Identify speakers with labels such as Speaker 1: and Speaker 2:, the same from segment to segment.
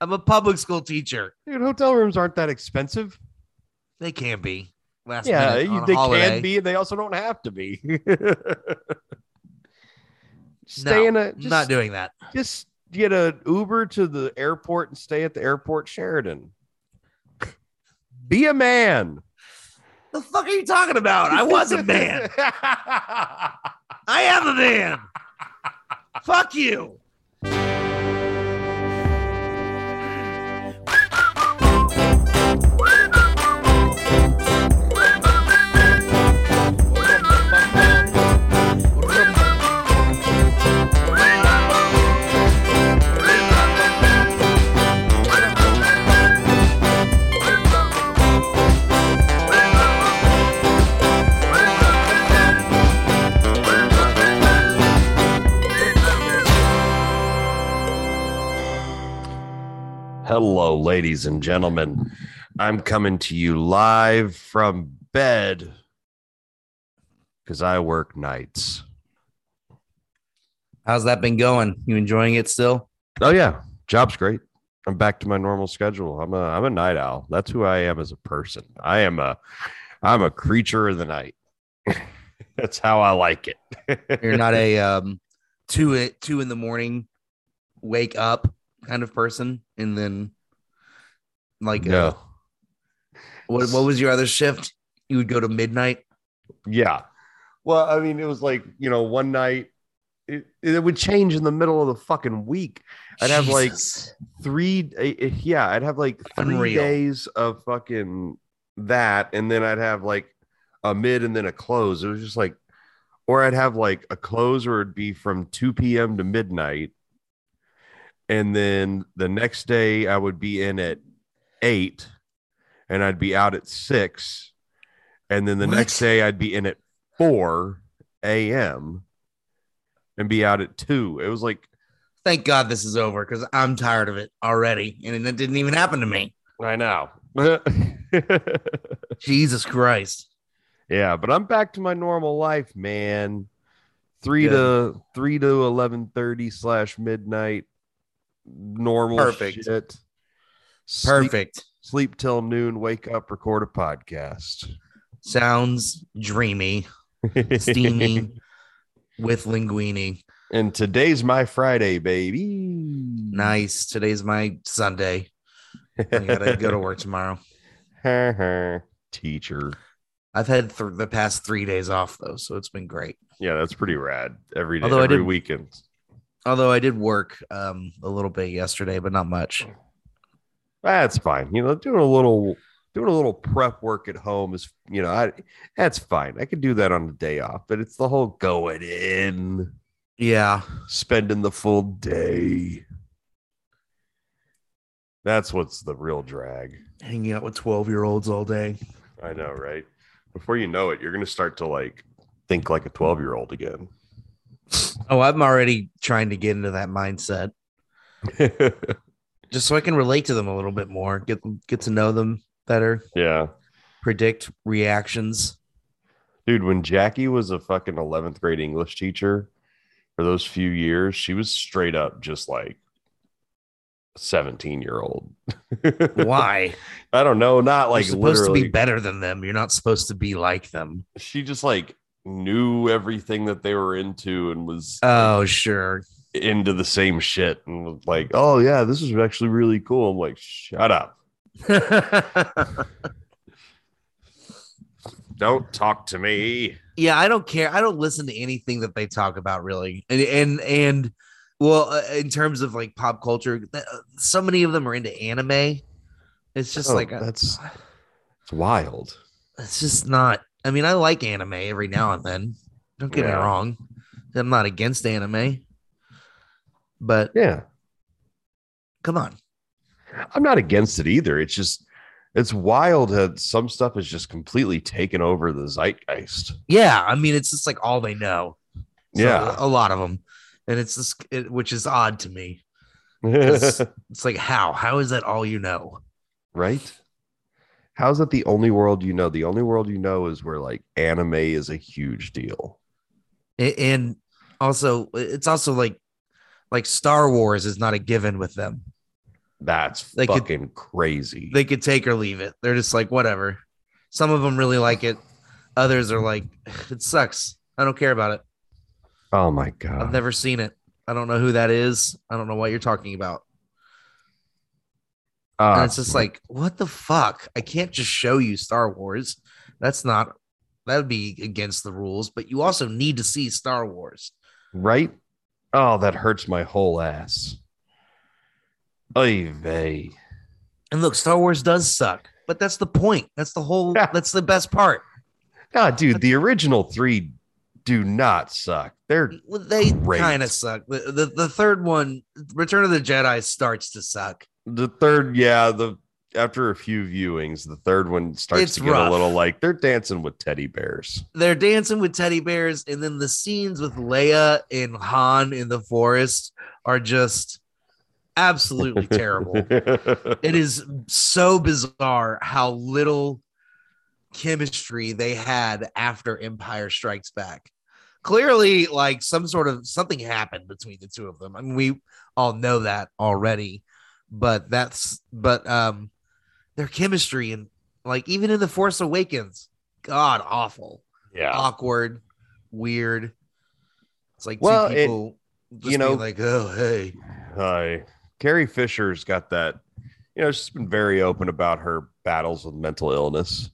Speaker 1: I'm a public school teacher.
Speaker 2: Dude, hotel rooms aren't that expensive.
Speaker 1: They can be. Last
Speaker 2: yeah, you- they
Speaker 1: holiday.
Speaker 2: can be, and they also don't have to be.
Speaker 1: No,
Speaker 2: stay in a just,
Speaker 1: not doing that.
Speaker 2: just get an Uber to the airport and stay at the airport Sheraton. Be a man.
Speaker 1: The fuck are you talking about? I was a man. I am a man. fuck you.
Speaker 2: Hello, ladies and gentlemen. I'm coming to you live from bed because I work nights.
Speaker 1: How's that been going? You enjoying it still?
Speaker 2: Oh yeah, job's great. I'm back to my normal schedule. I'm a I'm a night owl. That's who I am as a person. I am a I'm a creature of the night. That's how I like it.
Speaker 1: You're not a um two it two in the morning wake up kind of person, and then like uh,
Speaker 2: no.
Speaker 1: what what was your other shift? You would go to midnight.
Speaker 2: Yeah. Well, I mean, it was like, you know, one night it, it would change in the middle of the fucking week. I'd have like three eh, yeah, I'd have like three
Speaker 1: Unreal.
Speaker 2: days of fucking that, and then I'd have like a mid and then a close. It was just like or I'd have like a close where it'd be from 2 p.m. to midnight. And then the next day I would be in at eight and I'd be out at six. And then the
Speaker 1: What?
Speaker 2: next day I'd be in at 4 a.m. and be out at two. It was like,
Speaker 1: Thank God this is over because I'm tired of it already, and it didn't even happen to me.
Speaker 2: I know.
Speaker 1: Jesus Christ.
Speaker 2: yeah, but I'm back to my normal life, man. Three to three to eleven thirty slash midnight. Normal
Speaker 1: Perfect.
Speaker 2: shit. Sleep,
Speaker 1: Perfect.
Speaker 2: sleep till noon, wake up, record a podcast.
Speaker 1: Sounds dreamy, steamy with linguine.
Speaker 2: and today's my Friday, baby.
Speaker 1: Nice. Today's my Sunday. I gotta go to work tomorrow.
Speaker 2: Teacher.
Speaker 1: I've had th- the past three days off though, so it's been great.
Speaker 2: Yeah, that's pretty rad. Every day,
Speaker 1: Although
Speaker 2: every weekend.
Speaker 1: Although I did work um, a little bit yesterday, but not much.
Speaker 2: That's fine. You know, doing a little doing a little prep work at home is, you know, I that's fine. I could do that on a day off, but it's the whole going in,
Speaker 1: Yeah.
Speaker 2: spending the full day. That's what's the real drag.
Speaker 1: Hanging out with 12 year olds all day.
Speaker 2: I know, right? Before you know it, you're gonna start to like think like a 12 year old again.
Speaker 1: Oh, I'm already trying to get into that mindset just so I can relate to them a little bit more, get get to know them better,
Speaker 2: yeah.
Speaker 1: predict reactions.
Speaker 2: Dude, when Jackie was a fucking 11th grade English teacher for those few years, she was straight up just like 17 year old.
Speaker 1: Why?
Speaker 2: I don't know. Not like
Speaker 1: You're supposed to be better than them. You're not supposed to be like them.
Speaker 2: she just like knew everything that they were into and was
Speaker 1: Oh, sure.
Speaker 2: into the same shit and was like, oh, yeah, this is actually really cool. I'm like, shut up. Don't talk to me.
Speaker 1: yeah, I don't care. I don't listen to anything that they talk about really. And and and well, uh, in terms of like pop culture, uh, so many of them are into anime. It's just
Speaker 2: Oh,
Speaker 1: like uh,
Speaker 2: that's it's wild.
Speaker 1: it's just not. I mean, I like anime every now and then. Don't get me wrong. I'm not against anime, but
Speaker 2: Yeah.
Speaker 1: come on.
Speaker 2: I'm not against it either. It's just it's wild that some stuff is just completely taken over the zeitgeist.
Speaker 1: Yeah, I mean, it's just like all they know. So,
Speaker 2: Yeah.
Speaker 1: a lot of them, and it's just it, which is odd to me. it's like how how is that all you know?
Speaker 2: right? How's that the only world you know? The only world you know is where like anime is a huge deal.
Speaker 1: And also it's also like like Star Wars is not a given with them.
Speaker 2: That's
Speaker 1: They could-
Speaker 2: fucking crazy.
Speaker 1: They could take or leave it. They're just like whatever. Some of them really like it. Others are like, it sucks. I don't care about it.
Speaker 2: oh my god.
Speaker 1: I've never seen it. I don't know who that is. I don't know what you're talking about.
Speaker 2: Ah,
Speaker 1: and it's just like, what the fuck? I can't just show you Star Wars. That's not that would be against the rules, but you also need to see Star Wars.
Speaker 2: right? Oh, that hurts my whole ass. Oy vey.
Speaker 1: And look, Star Wars does suck, but that's the point. That's the whole
Speaker 2: Yeah.
Speaker 1: that's the best part.
Speaker 2: Ah, dude, the original three do not suck. They're
Speaker 1: Well, They kind of suck. The, the the third one, Return of the Jedi, starts to suck.
Speaker 2: The third, yeah, the after a few viewings, the third one starts
Speaker 1: It's
Speaker 2: to get
Speaker 1: rough.
Speaker 2: a little like they're dancing with teddy bears.
Speaker 1: They're dancing with teddy bears, and then the scenes with Leia and Han in the forest are just absolutely terrible. it is so bizarre how little chemistry they had after Empire Strikes Back. Clearly, like some sort of something happened between the two of them. I mean, we all know that already, but that's but um their chemistry and like even in the Force Awakens, god awful,
Speaker 2: yeah.
Speaker 1: awkward, weird. It's like
Speaker 2: Well,
Speaker 1: two
Speaker 2: it- you know-
Speaker 1: like, oh hey,
Speaker 2: Hi. Carrie Fisher's got that, you know, she's been very open about her battles with mental illness.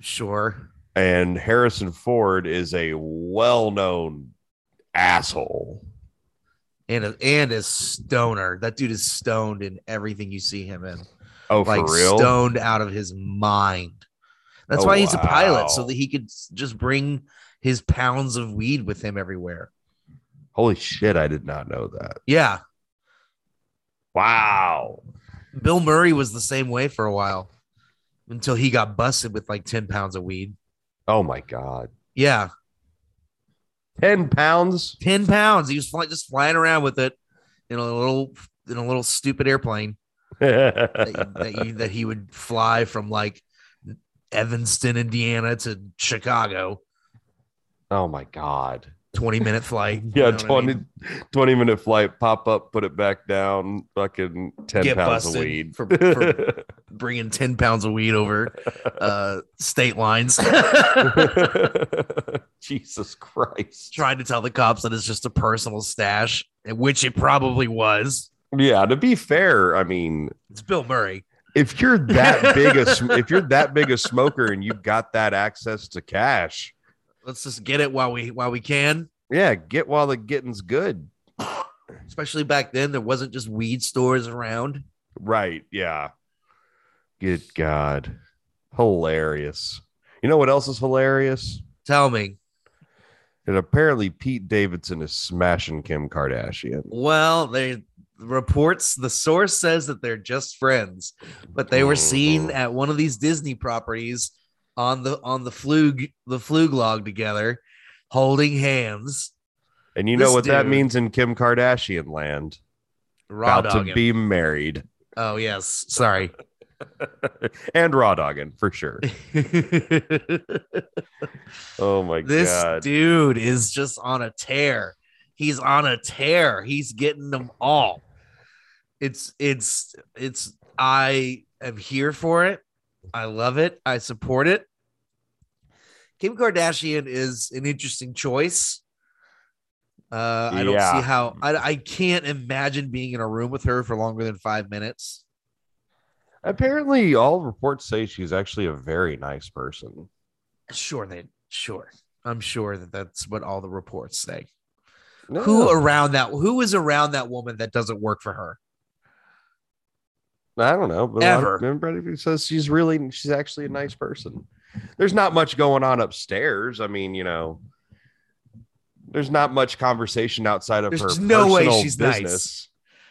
Speaker 1: sure.
Speaker 2: And Harrison Ford is a well known asshole.
Speaker 1: And a, and a stoner. That dude is stoned in everything you see him in.
Speaker 2: Oh,
Speaker 1: like
Speaker 2: for real?
Speaker 1: stoned out of his mind. That's
Speaker 2: Oh,
Speaker 1: why he's a pilot, so that he could just bring his pounds of weed with him everywhere.
Speaker 2: Holy shit, I did not know that.
Speaker 1: Yeah,
Speaker 2: Wow.
Speaker 1: Bill Murray was the same way for a while until he got busted with like ten pounds of weed.
Speaker 2: Oh my God.
Speaker 1: Yeah,
Speaker 2: 10 pounds?
Speaker 1: ten pounds. He was fly, just flying around with it in a little in a little stupid airplane that, that, you, that he would fly from like Evanston, Indiana to Chicago.
Speaker 2: oh my God.
Speaker 1: 20 minute flight. you
Speaker 2: Yeah,
Speaker 1: know what I
Speaker 2: 20,
Speaker 1: mean?
Speaker 2: 20 minute flight, pop up, put it back down, fucking 10
Speaker 1: Get
Speaker 2: pounds of weed.
Speaker 1: for- for- bringing 10 pounds of weed over uh, state lines.
Speaker 2: Jesus Christ.
Speaker 1: Trying to tell the cops that it's just a personal stash, which it probably was.
Speaker 2: Yeah, to be fair, I mean,
Speaker 1: It's Bill Murray.
Speaker 2: if you're that big a if you're that big a smoker and you've got that access to cash,
Speaker 1: Let's just get it while we while we can.
Speaker 2: yeah, get while the getting's good.
Speaker 1: Especially back then, there wasn't just weed stores around.
Speaker 2: Right, yeah. Good God. Hilarious. You know what else is hilarious?
Speaker 1: Tell me.
Speaker 2: And apparently Pete Davidson is smashing Kim Kardashian.
Speaker 1: Well, they reports the source says that they're just friends, but they were seen
Speaker 2: Mhm.
Speaker 1: at one of these Disney properties on the on the flug the flug log together, holding hands.
Speaker 2: And you know
Speaker 1: This
Speaker 2: what that means in Kim Kardashian land?
Speaker 1: Raw
Speaker 2: About to be married.
Speaker 1: oh yes, sorry.
Speaker 2: and raw dogging for sure. Oh my
Speaker 1: this
Speaker 2: god.
Speaker 1: This dude is just on a tear. He's on a tear. He's getting them all. It's it's it's I am here for it. I love it. I support it. Kim Kardashian is an interesting choice. Uh, I don't
Speaker 2: Yeah.
Speaker 1: see how I, I can't imagine being in a room with her for longer than five minutes.
Speaker 2: Apparently, all reports say she's actually a very nice person.
Speaker 1: Sure, they sure. I'm sure that that's what all the reports say. Who around that? Who is around that woman that doesn't work for her?
Speaker 2: I don't know. But a lot of-
Speaker 1: Ever.
Speaker 2: everybody says she's really, she's actually a nice person. There's not much going on upstairs. I mean, you know, there's not much conversation outside of her
Speaker 1: There's
Speaker 2: her.
Speaker 1: no way she's nice.
Speaker 2: business.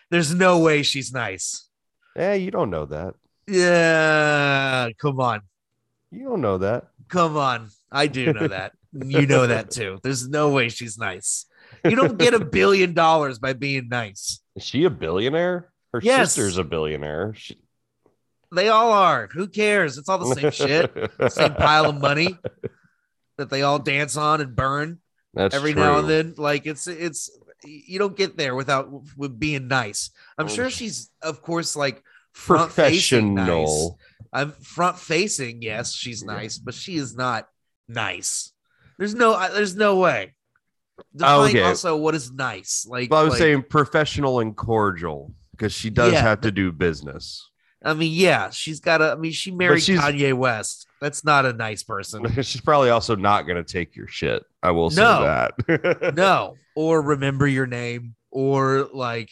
Speaker 1: There's no way she's nice.
Speaker 2: Yeah, you don't know that.
Speaker 1: Yeah, come on,
Speaker 2: You don't know that.
Speaker 1: come on. I do know that. you know that too. There's no way she's nice. You don't get a billion dollars by being nice.
Speaker 2: Is she a billionaire? Her
Speaker 1: Yes.
Speaker 2: sister's a billionaire. She-
Speaker 1: They all are. Who cares? It's all the same shit. Same pile of money that they all dance on and burn
Speaker 2: That's
Speaker 1: every now and then. Like it's it's you don't get there without with being nice. I'm sure she's of course like front facing nice.
Speaker 2: Professional.
Speaker 1: I'm front facing. Yes, she's nice, but she is not nice. There's no. There's no way. Define
Speaker 2: Okay.
Speaker 1: also what is nice. Like,
Speaker 2: I was
Speaker 1: like-
Speaker 2: saying professional and cordial because she does
Speaker 1: Yeah,
Speaker 2: have to do business.
Speaker 1: I mean, yeah, she's got a. I mean, she married Kanye West. That's not a nice person.
Speaker 2: She's probably also not going to take your shit. I will say
Speaker 1: No.
Speaker 2: that.
Speaker 1: no, or remember your name, or like,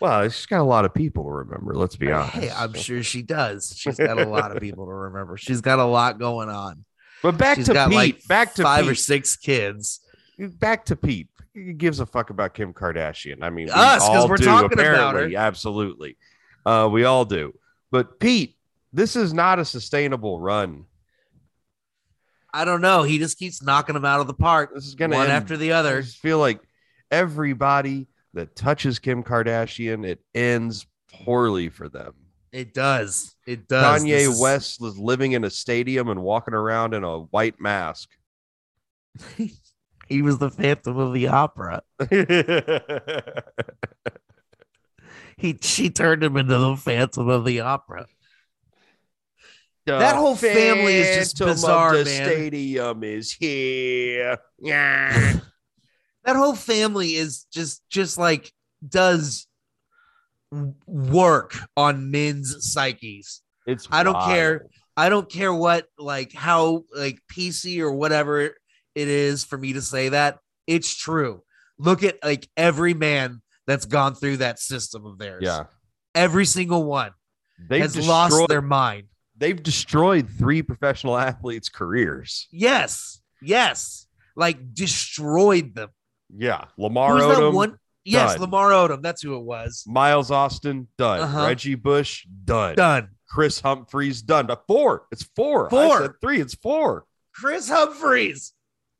Speaker 2: Well, she's got a lot of people to remember. Let's be honest.
Speaker 1: hey, I'm sure she does. She's got a lot of people to remember. She's got a lot going on.
Speaker 2: But back
Speaker 1: She's
Speaker 2: to Pete.
Speaker 1: like
Speaker 2: back to
Speaker 1: five or six kids.
Speaker 2: back to Pete. Gives a fuck about Kim Kardashian. I mean, we
Speaker 1: Us, 'cause
Speaker 2: all
Speaker 1: we're
Speaker 2: do,
Speaker 1: talking about her.
Speaker 2: Absolutely, uh, we all do. But Pete, this is not a sustainable run.
Speaker 1: I don't know. He just keeps knocking them out of the park,
Speaker 2: This is gonna
Speaker 1: one
Speaker 2: end-
Speaker 1: after the other.
Speaker 2: I just feel like everybody that touches Kim Kardashian, it ends poorly for them.
Speaker 1: It does. It does.
Speaker 2: Kanye
Speaker 1: is-
Speaker 2: West was living in a stadium and walking around in a white mask.
Speaker 1: He was the Phantom of the Opera. He she turned him into the Phantom of the Opera. That whole family is just bizarre,
Speaker 2: the
Speaker 1: man.
Speaker 2: Stadium is here. Yeah.
Speaker 1: That whole family is just just like does work on men's psyches.
Speaker 2: It's
Speaker 1: I don't
Speaker 2: wild.
Speaker 1: care. I don't care what like how like PC or whatever it is for me to say that. It's true. Look at like every man that's gone through that system of theirs.
Speaker 2: Yeah.
Speaker 1: Every single one
Speaker 2: They've
Speaker 1: has lost their mind.
Speaker 2: they've destroyed three professional athletes' careers.
Speaker 1: Yes. Yes. Like destroyed them.
Speaker 2: Yeah. Lamar
Speaker 1: Who's that
Speaker 2: Odom,
Speaker 1: one? Yes,
Speaker 2: done.
Speaker 1: Lamar Odom. That's who it was.
Speaker 2: Miles Austin, done.
Speaker 1: Uh-huh.
Speaker 2: Reggie Bush, done.
Speaker 1: Done.
Speaker 2: Kris Humphries, done. Four. It's four. I
Speaker 1: Four.
Speaker 2: said three. It's four.
Speaker 1: Kris Humphries.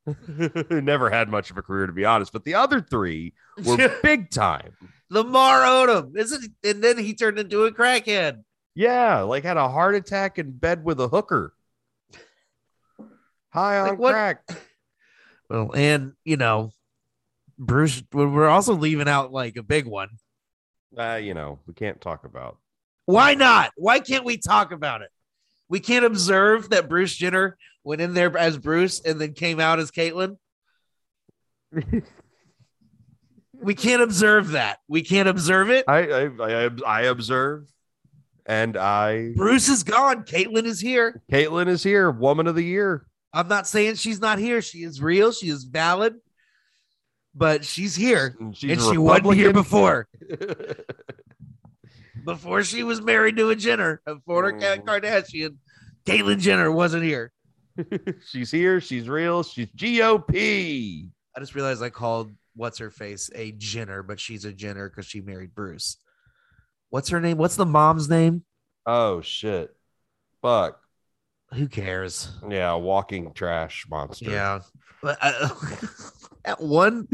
Speaker 2: Never had much of a career, to be honest. But the other three were big time.
Speaker 1: Lamar Odom. Isn't and then he turned into a crackhead.
Speaker 2: Yeah, like had a heart attack in bed with a hooker. High on
Speaker 1: Like what-
Speaker 2: crack.
Speaker 1: Well, and you know, Bruce, we're also leaving out like a big one.
Speaker 2: Uh, you know, we can't talk about.
Speaker 1: Why not? Why can't we talk about it? We can't observe that Bruce Jenner went in there as Bruce and then came out as Caitlyn. We can't observe that. We can't observe it.
Speaker 2: I I I, I observe, and I
Speaker 1: Bruce is gone. Caitlyn is here.
Speaker 2: Caitlyn is here, woman of the year.
Speaker 1: I'm not saying she's not here. She is real. She is valid, but she's here,
Speaker 2: And she's
Speaker 1: and she wasn't here before. Before she was married to a Jenner, a former Ka-
Speaker 2: Mhm.
Speaker 1: Kardashian. Caitlyn Jenner wasn't here.
Speaker 2: she's here. She's real. She's GOP.
Speaker 1: I just realized I called what's her face a Jenner, but she's a Jenner because she married Bruce. What's her name? What's the mom's name?
Speaker 2: Oh shit! Fuck.
Speaker 1: Who cares?
Speaker 2: Yeah, walking trash monster.
Speaker 1: Yeah. But I, uh, that one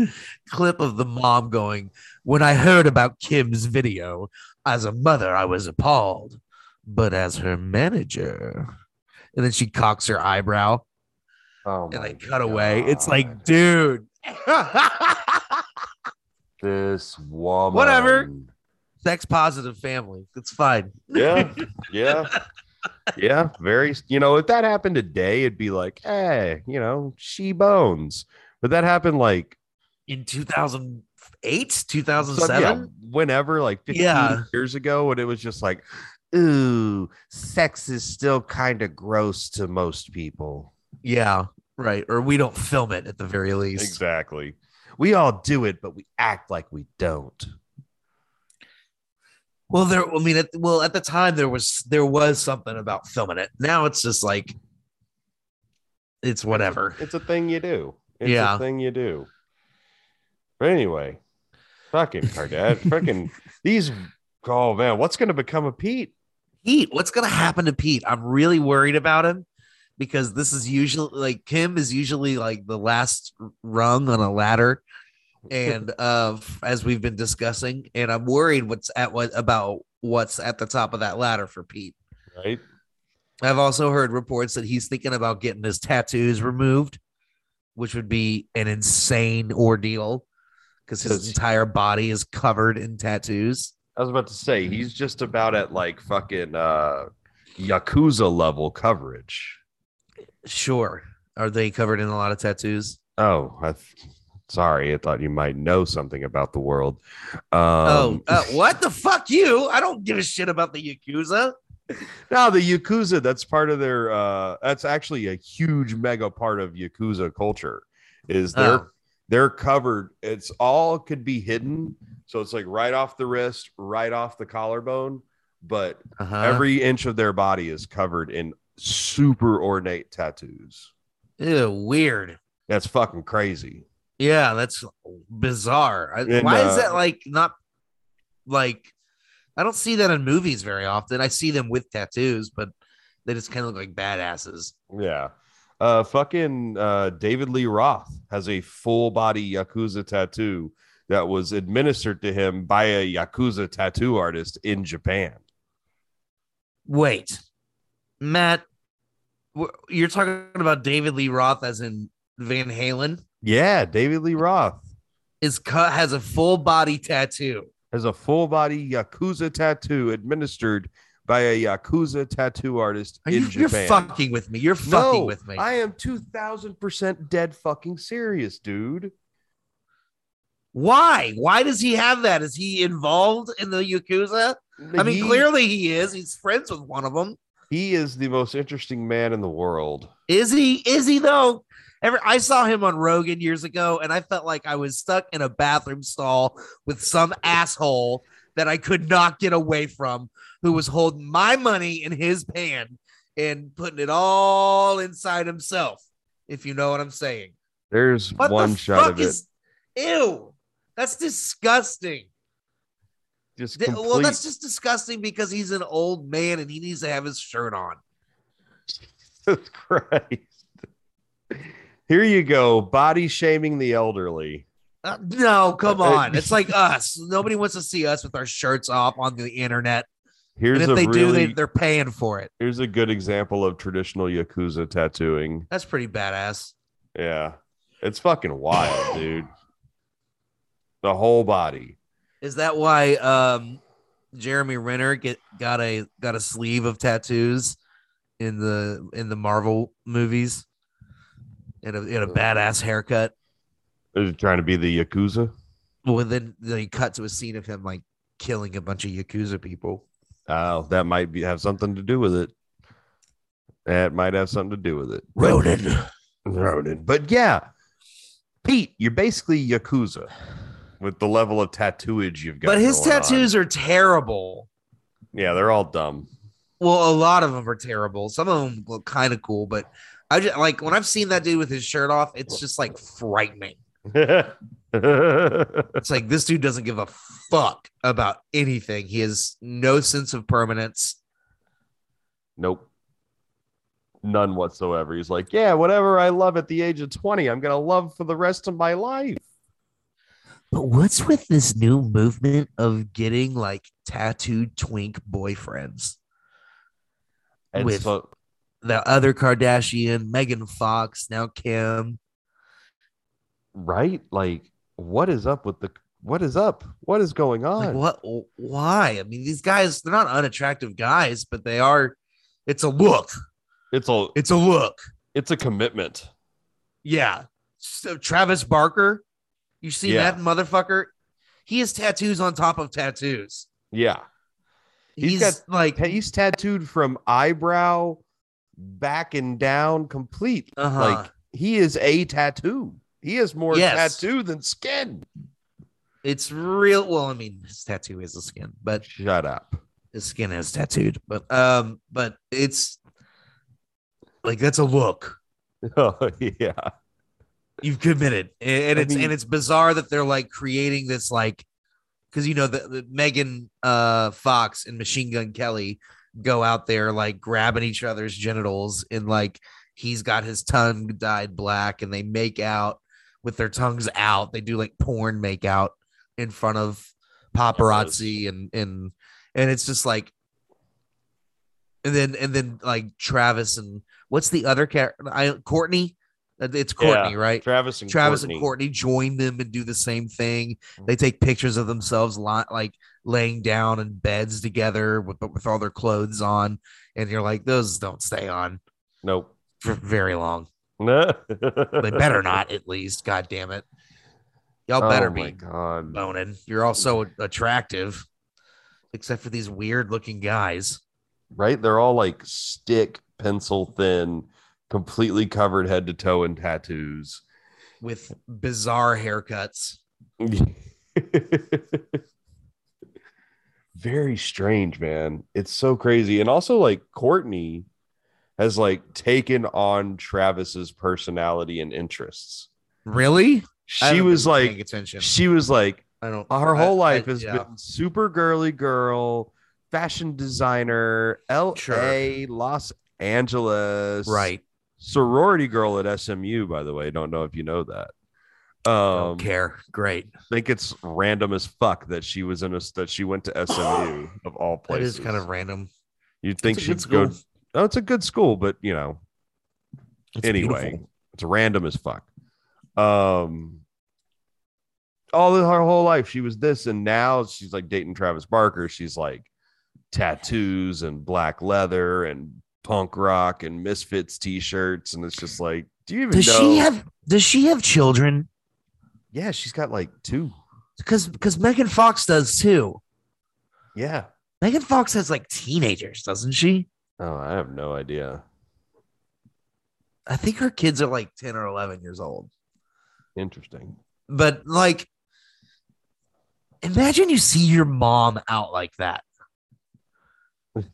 Speaker 1: clip of the mom going, when I heard about Kim's video, as a mother, I was appalled, but as her manager, and then she cocks her eyebrow
Speaker 2: Oh
Speaker 1: and like cut away. It's like, dude.
Speaker 2: this woman.
Speaker 1: Whatever. Sex positive family. It's fine.
Speaker 2: Yeah. Yeah. Yeah. Very. You know, if that happened today, it'd be like, hey, you know, she bones. But that happened like
Speaker 1: In 2008, 2007,
Speaker 2: yeah, whenever, like 15
Speaker 1: Yeah.
Speaker 2: years ago, and it was just like, ooh, sex is still kind of gross to most people.
Speaker 1: Yeah. Right. Or we don't film it at the very least.
Speaker 2: Exactly. We all do it, but we act like we don't.
Speaker 1: Well, there. I mean, at, well, at the time there was there was something about filming it. Now it's just like it's whatever.
Speaker 2: It's a thing you do. It's
Speaker 1: Yeah.
Speaker 2: a thing you do. But anyway, fucking Kardashian, fucking these. Oh man, what's going to become of Pete?
Speaker 1: Pete, what's gonna happen to Pete? I'm really worried about him because this is usually like Kim is usually like the last rung on a ladder, and uh, as we've been discussing, and I'm worried what's at what about what's at the top of that ladder for Pete.
Speaker 2: Right?
Speaker 1: I've also heard reports that he's thinking about getting his tattoos removed, which would be an insane ordeal because his entire body is covered in tattoos.
Speaker 2: I was about to say he's just about at like fucking uh Yakuza level coverage.
Speaker 1: Sure. Are they covered in a lot of tattoos?
Speaker 2: Oh, I th- sorry. I thought you might know something about the world. Um,
Speaker 1: oh, uh, what the fuck you? I don't give a shit about the Yakuza.
Speaker 2: no, the Yakuza, that's part of their uh that's actually a huge mega part of Yakuza culture. Is they're
Speaker 1: Oh.
Speaker 2: they're covered, it's all could be hidden. So it's like right off the wrist, right off the collarbone, but
Speaker 1: Uh-huh.
Speaker 2: every inch of their body is covered in super ornate tattoos.
Speaker 1: Ew, weird.
Speaker 2: That's fucking crazy.
Speaker 1: Yeah, that's bizarre.
Speaker 2: And,
Speaker 1: Why is
Speaker 2: uh,
Speaker 1: that like not like I don't see that in movies very often. I see them with tattoos, but they just kind of look like badasses.
Speaker 2: Yeah. Uh fucking uh David Lee Roth has a full body Yakuza tattoo that was administered to him by a Yakuza tattoo artist in Japan.
Speaker 1: Wait, Matt, you're talking about David Lee Roth as in Van Halen
Speaker 2: Yeah, David Lee Roth
Speaker 1: is cut has a full body tattoo.
Speaker 2: has a full body Yakuza tattoo administered by a Yakuza tattoo artist
Speaker 1: Are
Speaker 2: in
Speaker 1: you, you're fucking with me. You're fucking
Speaker 2: no,
Speaker 1: with me.
Speaker 2: I am 2000% dead fucking serious, dude.
Speaker 1: Why? Why does he have that? Is he involved in the Yakuza? I mean,
Speaker 2: He-
Speaker 1: clearly he is. He's friends with one of them.
Speaker 2: he is the most interesting man in the world.
Speaker 1: Is he? Is he though? Ever I saw him on Rogan years ago, and I felt like I was stuck in a bathroom stall with some asshole that I could not get away from, who was holding my money in his pan and putting it all inside himself. If you know what I'm saying.
Speaker 2: There's
Speaker 1: What
Speaker 2: one shot of it.
Speaker 1: is? Ew, that's disgusting.
Speaker 2: just
Speaker 1: Th- Well, that's just disgusting because he's an old man and he needs to have his shirt on.
Speaker 2: Jesus Christ. Here you go, body shaming the elderly.
Speaker 1: Uh, no, come
Speaker 2: Uh,
Speaker 1: on. It's like us. Nobody wants to see us with our shirts off on the internet.
Speaker 2: Here's
Speaker 1: and if they do, they, they're paying for it.
Speaker 2: here's a good example of traditional yakuza tattooing.
Speaker 1: That's pretty badass.
Speaker 2: Yeah, it's fucking wild, dude. The whole body.
Speaker 1: Is that why um Jeremy Renner get got a got a sleeve of tattoos in the in the Marvel movies? In a in a badass haircut.
Speaker 2: Is it trying to be the yakuza?
Speaker 1: Well, then they cut to a scene of him like killing a bunch of Yakuza people.
Speaker 2: Oh, that might be have something to do with it. That might have something to do with it.
Speaker 1: Ronin.
Speaker 2: Ronin. But yeah, Pete, you're basically yakuza with the level of tattooage you've got.
Speaker 1: But his
Speaker 2: going on.
Speaker 1: tattoos are terrible.
Speaker 2: yeah, they're all dumb.
Speaker 1: Well, a lot of them are terrible. Some of them look kind of cool, but I just like when I've seen that dude with his shirt off, it's just like frightening. It's like this dude doesn't give a fuck about anything. He has no sense of permanence.
Speaker 2: nope. None whatsoever. He's like, yeah, whatever I love at the age of 20, I'm gonna love for the rest of my life.
Speaker 1: But what's with this new movement of getting like tattooed twink boyfriends?
Speaker 2: And
Speaker 1: With-
Speaker 2: so
Speaker 1: The other Kardashian, Megan Fox, now Kim.
Speaker 2: right? Like, what is up with the what is up? What is going
Speaker 1: Like
Speaker 2: on?
Speaker 1: what? Why? I mean, these guys, they're not unattractive guys, but they are. It's a look.
Speaker 2: It's a
Speaker 1: It's a look.
Speaker 2: it's a commitment.
Speaker 1: Yeah. So Travis Barker, you see
Speaker 2: Yeah.
Speaker 1: that motherfucker? He has tattoos on top of tattoos.
Speaker 2: Yeah. He's
Speaker 1: He's,
Speaker 2: got-
Speaker 1: like,
Speaker 2: He's tattooed from eyebrow back and down complete.
Speaker 1: uh-huh.
Speaker 2: Like he is a tattoo. He is more
Speaker 1: Yes.
Speaker 2: tattoo than skin.
Speaker 1: it's real. Well, I mean, his tattoo is the skin, but
Speaker 2: Shut up.
Speaker 1: his skin is tattooed. But um, but it's like that's a look.
Speaker 2: Oh yeah.
Speaker 1: You've committed, and, and it's
Speaker 2: mean-
Speaker 1: and it's bizarre that they're like creating this like because you know the, the Megan uh Fox and Machine Gun Kelly go out there like grabbing each other's genitals and like he's got his tongue dyed black and they make out with their tongues out. They do like porn make out in front of paparazzi and and and it's just like and then and then like Travis and what's the other character? I Courtney It's Courtney, right?
Speaker 2: Travis and
Speaker 1: Travis
Speaker 2: Courtney.
Speaker 1: and Courtney join them and do the same thing. They mm-hmm. take pictures of themselves li- like laying down in beds together with but with all their clothes on, and you're like, those don't stay on
Speaker 2: Nope.
Speaker 1: for very long.
Speaker 2: No.
Speaker 1: They better not, at least. God damn it, y'all oh better
Speaker 2: oh my
Speaker 1: be
Speaker 2: God.
Speaker 1: boning. You're all so attractive, except for these weird looking guys.
Speaker 2: Right? They're all like stick pencil thin, completely covered head to toe in tattoos.
Speaker 1: with bizarre haircuts.
Speaker 2: Very strange, man. It's so crazy. And also, like, Courtney has like taken on Travis's personality and interests.
Speaker 1: Really?
Speaker 2: She was like,
Speaker 1: attention.
Speaker 2: she was like,
Speaker 1: I don't.
Speaker 2: her
Speaker 1: I-
Speaker 2: whole
Speaker 1: I-
Speaker 2: life has
Speaker 1: yeah.
Speaker 2: been super girly girl, fashion designer, LA,
Speaker 1: Sure.
Speaker 2: Los Angeles,
Speaker 1: right.
Speaker 2: Sorority girl at SMU, by the way. Don't know if you know that.
Speaker 1: Don't
Speaker 2: Um,
Speaker 1: care. Great.
Speaker 2: I think it's random as fuck that she was in a that she went to SMU of all places.
Speaker 1: is kind of random.
Speaker 2: you'd think
Speaker 1: It's a good
Speaker 2: she'd go. Oh, it's a good school, but you know,
Speaker 1: It's
Speaker 2: anyway,
Speaker 1: beautiful.
Speaker 2: it's random as fuck. Um, all her whole life she was this, and now she's like dating Travis Barker. She's like tattoos and black leather and punk rock and Misfits t-shirts, and it's just like, do you even
Speaker 1: Does
Speaker 2: know?
Speaker 1: she have? Does she have children?
Speaker 2: yeah, she's got like two.
Speaker 1: Because because Megan Fox does too.
Speaker 2: Yeah.
Speaker 1: Megan Fox has like teenagers, doesn't she?
Speaker 2: Oh, I have no idea.
Speaker 1: I think her kids are like ten or eleven years old.
Speaker 2: Interesting.
Speaker 1: But like, imagine you see your mom out like that.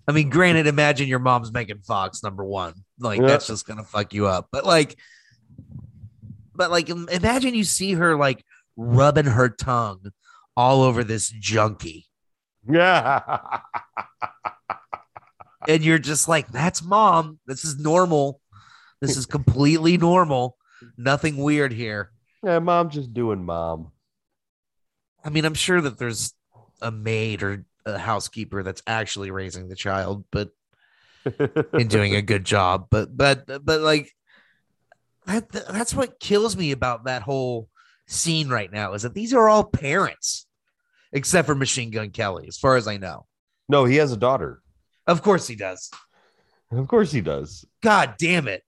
Speaker 1: I mean, granted, imagine your mom's Megan Fox, number one. Like,
Speaker 2: Yeah.
Speaker 1: that's just gonna fuck you up. But like, but like, imagine you see her like rubbing her tongue all over this junkie,
Speaker 2: Yeah.
Speaker 1: and you're just like, "That's mom. This is normal. This is completely normal. Nothing weird here."
Speaker 2: yeah, mom just doing mom.
Speaker 1: I mean, I'm sure that there's a maid or a housekeeper that's actually raising the child, but and doing a good job. But but but like that that's what kills me about that whole scene right now is that these are all parents, except for Machine Gun Kelly, as far as I know.
Speaker 2: no, he has a daughter.
Speaker 1: Of course he does.
Speaker 2: Of course he does.
Speaker 1: God damn it.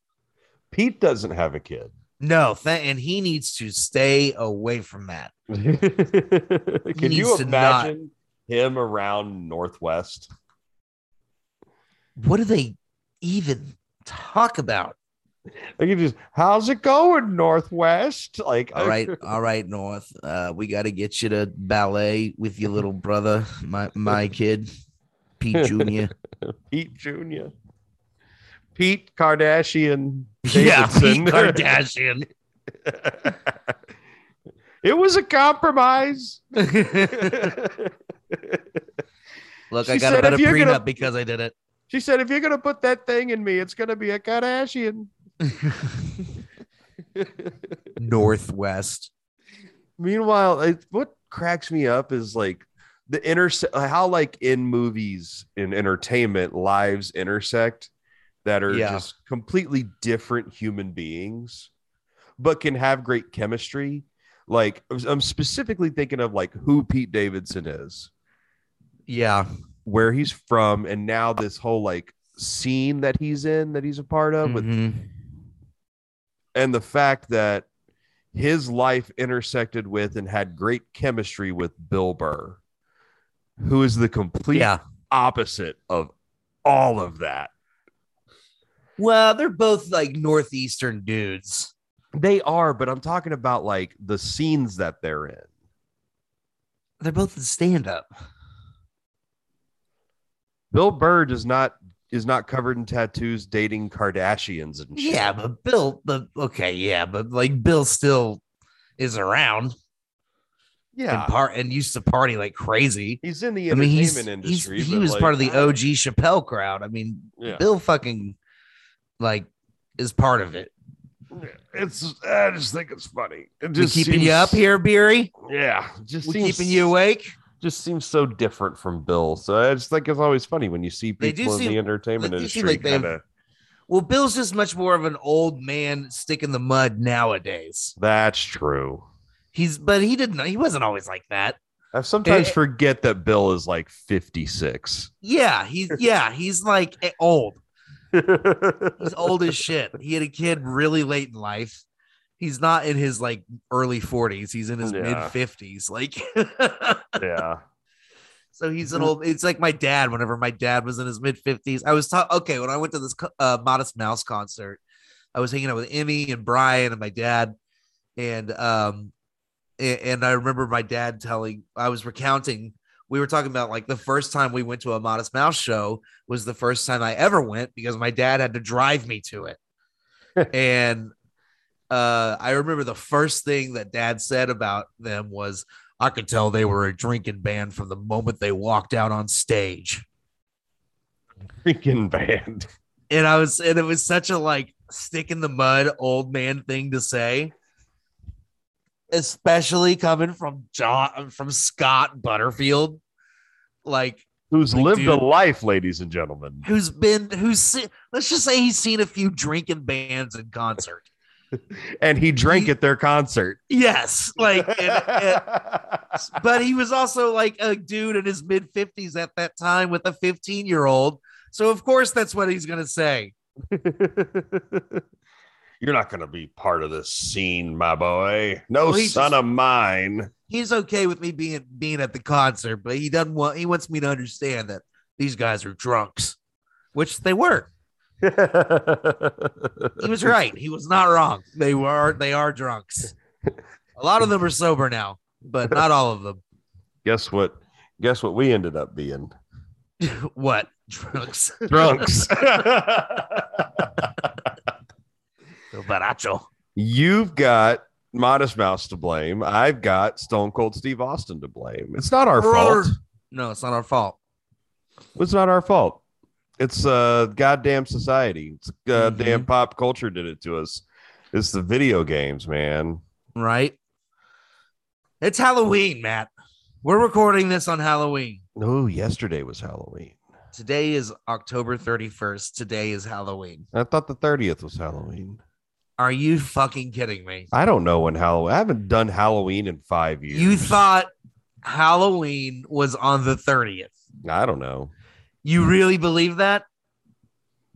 Speaker 2: Pete doesn't have a kid.
Speaker 1: No, th- and he needs to stay away from that.
Speaker 2: Can you imagine him around North West?
Speaker 1: What do they even talk about?
Speaker 2: Like he just, how's it going, North West? Like,
Speaker 1: All right, all right, North. Uh, we got to get you to ballet with your little brother, my my kid, Pete Junior.
Speaker 2: Pete Jr. Pete Kardashian.
Speaker 1: yeah, Pete Kardashian.
Speaker 2: it was a compromise.
Speaker 1: Look, I
Speaker 2: She
Speaker 1: got a
Speaker 2: said,
Speaker 1: better
Speaker 2: if you're
Speaker 1: prenup
Speaker 2: gonna-
Speaker 1: because I did it.
Speaker 2: She said, if you're gonna put that thing in me, it's gonna be a Kardashian.
Speaker 1: North West.
Speaker 2: Meanwhile, it, what cracks me up is like the interse how like in movies in entertainment lives intersect that are
Speaker 1: Yeah.
Speaker 2: just completely different human beings, but can have great chemistry. Like I'm specifically thinking of like who Pete Davidson is,
Speaker 1: Yeah.
Speaker 2: where he's from, and now this whole like scene that he's in that he's a part of with
Speaker 1: Mhm.
Speaker 2: and the fact that his life intersected with and had great chemistry with Bill Burr, who is the complete
Speaker 1: Yeah.
Speaker 2: opposite of all of that.
Speaker 1: Well, they're both like northeastern dudes.
Speaker 2: They are, but I'm talking about like the scenes that they're in.
Speaker 1: They're both in stand up.
Speaker 2: Bill Burr does not is not covered in tattoos dating Kardashians and shit.
Speaker 1: Yeah, but Bill, but okay, yeah, but like Bill still is around
Speaker 2: yeah.
Speaker 1: and part and used to party like crazy.
Speaker 2: he's in the
Speaker 1: I mean,
Speaker 2: entertainment
Speaker 1: he's, he's
Speaker 2: industry.
Speaker 1: he was
Speaker 2: like,
Speaker 1: part of the OG Chappelle crowd. I mean,
Speaker 2: Yeah.
Speaker 1: Bill fucking like is part of it.
Speaker 2: It's I just think it's funny. It
Speaker 1: We
Speaker 2: just
Speaker 1: keeping you up here, Beery?
Speaker 2: Yeah, just
Speaker 1: We
Speaker 2: seems
Speaker 1: keeping you awake?
Speaker 2: Just seems so different from Bill. So I just think it's always funny when you see people in
Speaker 1: seem-
Speaker 2: the entertainment
Speaker 1: they do seem
Speaker 2: industry
Speaker 1: like
Speaker 2: kind of
Speaker 1: Well, Bill's just much more of an old man stick in the mud nowadays.
Speaker 2: That's true.
Speaker 1: He's but he didn't he wasn't always like that.
Speaker 2: I sometimes
Speaker 1: Eh, eh.
Speaker 2: forget that Bill is like 56.
Speaker 1: Yeah, he's yeah, he's like eh, old. He's old as shit. He had a kid really late in life. He's not in his like early 40s. He's in his
Speaker 2: Yeah.
Speaker 1: mid 50s. Like
Speaker 2: yeah.
Speaker 1: so he's an old it's like my dad whenever my dad was in his mid 50s. I was ta- okay, when I went to this uh, Modest Mouse concert, I was hanging out with Emmy and Brian and my dad and um a- and I remember my dad telling I was recounting we were talking about like the first time we went to a Modest Mouse show was the first time I ever went because my dad had to drive me to it. and uh, I remember the first thing that dad said about them was, I could tell they were a drinking band from the moment they walked out on stage.
Speaker 2: Freaking band.
Speaker 1: And I was, and it was such a like stick in the mud old man thing to say, especially coming from John, from Scott Butterfield. Like,
Speaker 2: Who's
Speaker 1: Like,
Speaker 2: lived a life, ladies and gentlemen.
Speaker 1: who's been who's let's just say he's seen a few drinking bands in concert.
Speaker 2: And he drank
Speaker 1: He-
Speaker 2: at their concert.
Speaker 1: Yes, like, and- and- but he was also like a dude in his mid fifties at that time with a fifteen year old. So of course that's what he's gonna say.
Speaker 2: You're not going to be part of this scene, my boy. No
Speaker 1: Well,
Speaker 2: son
Speaker 1: just-
Speaker 2: of mine.
Speaker 1: He's okay with me being being at the concert, but he doesn't want he wants me to understand that these guys are drunks, which they were. He was right. He was not wrong. They were they are drunks. A lot of them are sober now, but not all of them.
Speaker 2: Guess what? Guess what we ended up being?
Speaker 1: what drunks?
Speaker 2: Drunks.
Speaker 1: Baracho.
Speaker 2: You've got Modest Mouse to blame. I've got Stone Cold Steve Austin to blame. It's not our fault.
Speaker 1: No, it's not our fault.
Speaker 2: It's not our fault. It's uh goddamn society. It's goddamn
Speaker 1: Mhm.
Speaker 2: pop culture did it to us. It's the video games, man.
Speaker 1: right? It's Halloween, Matt. We're recording this on Halloween.
Speaker 2: Oh, yesterday was Halloween.
Speaker 1: Today is October 31st. Today is Halloween.
Speaker 2: I thought the 30th was Halloween.
Speaker 1: Are you fucking kidding me?
Speaker 2: I don't know when Halloween. I haven't done Halloween in five years.
Speaker 1: You thought Halloween was on the 30th.
Speaker 2: I don't know.
Speaker 1: You hmm. really believe that?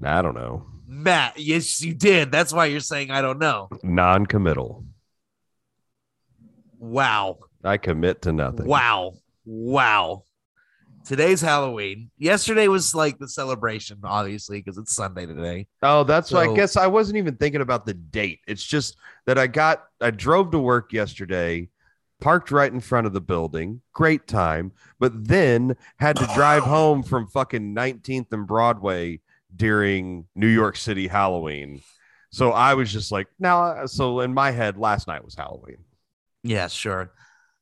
Speaker 2: I don't know.
Speaker 1: Matt, yes, you did. That's why you're saying I don't know.
Speaker 2: Non-committal.
Speaker 1: Wow.
Speaker 2: I commit to nothing.
Speaker 1: Wow. Wow. Today's Halloween. Yesterday was like the celebration, obviously, because it's Sunday today.
Speaker 2: Oh, that's why I guess I wasn't even thinking about the date. It's just that I got I drove to work yesterday, parked right in front of the building, great time, but then had to drive home from fucking 19th and Broadway during New York City Halloween. So I was just like, now so in my head last night was Halloween.
Speaker 1: Yeah, sure.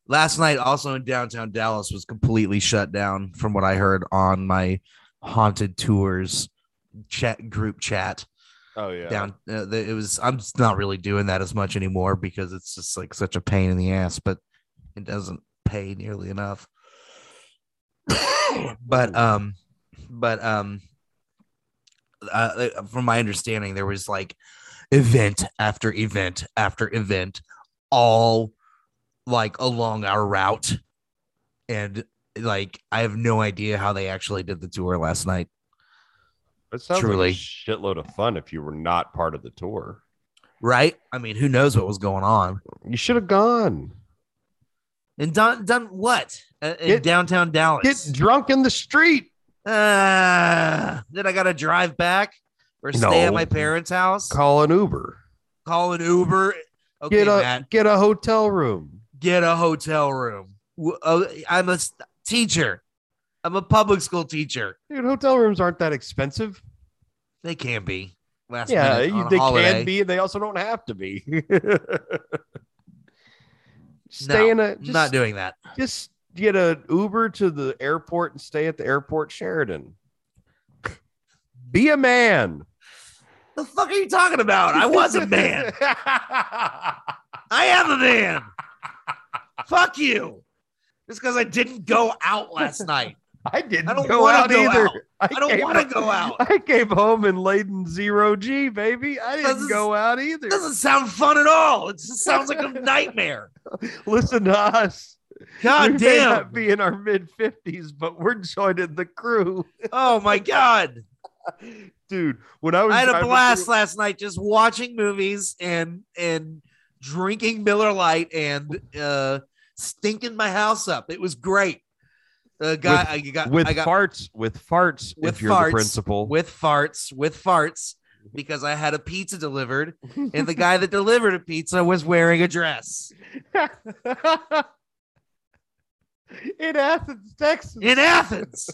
Speaker 1: Last night, also in downtown Dallas, was completely shut down from what I heard on my haunted tours chat group chat.
Speaker 2: Oh yeah.
Speaker 1: Down, uh, it was. I'm just not really doing that as much anymore because it's just like such a pain in the ass, but it doesn't pay nearly enough. but um, but um, uh, from my understanding, there was like event after event after event, all like along our route, and like I have no idea how they actually did the tour last night.
Speaker 2: It sounds
Speaker 1: Truly.
Speaker 2: like a shitload of fun if you were not part of the tour.
Speaker 1: Right? I mean, who knows what was going on?
Speaker 2: You should have gone.
Speaker 1: And done done what Uh, in
Speaker 2: Get-
Speaker 1: downtown Dallas?
Speaker 2: Get drunk in the street.
Speaker 1: Uh, then I got to drive back or stay at my parents' house.
Speaker 2: Call an Uber.
Speaker 1: Call an Uber. Okay,
Speaker 2: Get a
Speaker 1: Matt,
Speaker 2: get a hotel room.
Speaker 1: get a hotel room. Oh, I'm a teacher. I'm a public school teacher.
Speaker 2: Dude, hotel rooms aren't that expensive.
Speaker 1: They can be. Last
Speaker 2: yeah,
Speaker 1: minute
Speaker 2: you-
Speaker 1: on
Speaker 2: they
Speaker 1: holiday.
Speaker 2: can be. They also don't have to be. stay
Speaker 1: No,
Speaker 2: in a just,
Speaker 1: not doing that.
Speaker 2: just get an Uber to the airport and stay at the airport Sheraton. Be a man.
Speaker 1: The fuck are you talking about? I was a man. I am a man. Fuck you. Just because I didn't go out last night.
Speaker 2: I didn't
Speaker 1: I don't
Speaker 2: go out
Speaker 1: go
Speaker 2: either.
Speaker 1: out. I don't want to go out.
Speaker 2: I came home and laid in zero G, baby. I didn't
Speaker 1: Doesn't-
Speaker 2: go out either.
Speaker 1: It doesn't sound fun at all. It just sounds like a nightmare.
Speaker 2: Listen to us.
Speaker 1: God
Speaker 2: we may
Speaker 1: damn.
Speaker 2: not be in our mid fifties, but we're joining the crew,
Speaker 1: Oh my god.
Speaker 2: dude. When I was,
Speaker 1: I had a blast
Speaker 2: through-
Speaker 1: last night just watching movies and and drinking Miller Lite and uh stinking my house up. It was great. The guy I got
Speaker 2: with
Speaker 1: I got
Speaker 2: farts, with farts.
Speaker 1: with
Speaker 2: if you're
Speaker 1: farts,
Speaker 2: the principal,
Speaker 1: with farts, with farts because I had a pizza delivered and the guy that delivered a pizza was wearing a dress
Speaker 2: in Athens, Texas,
Speaker 1: in Athens.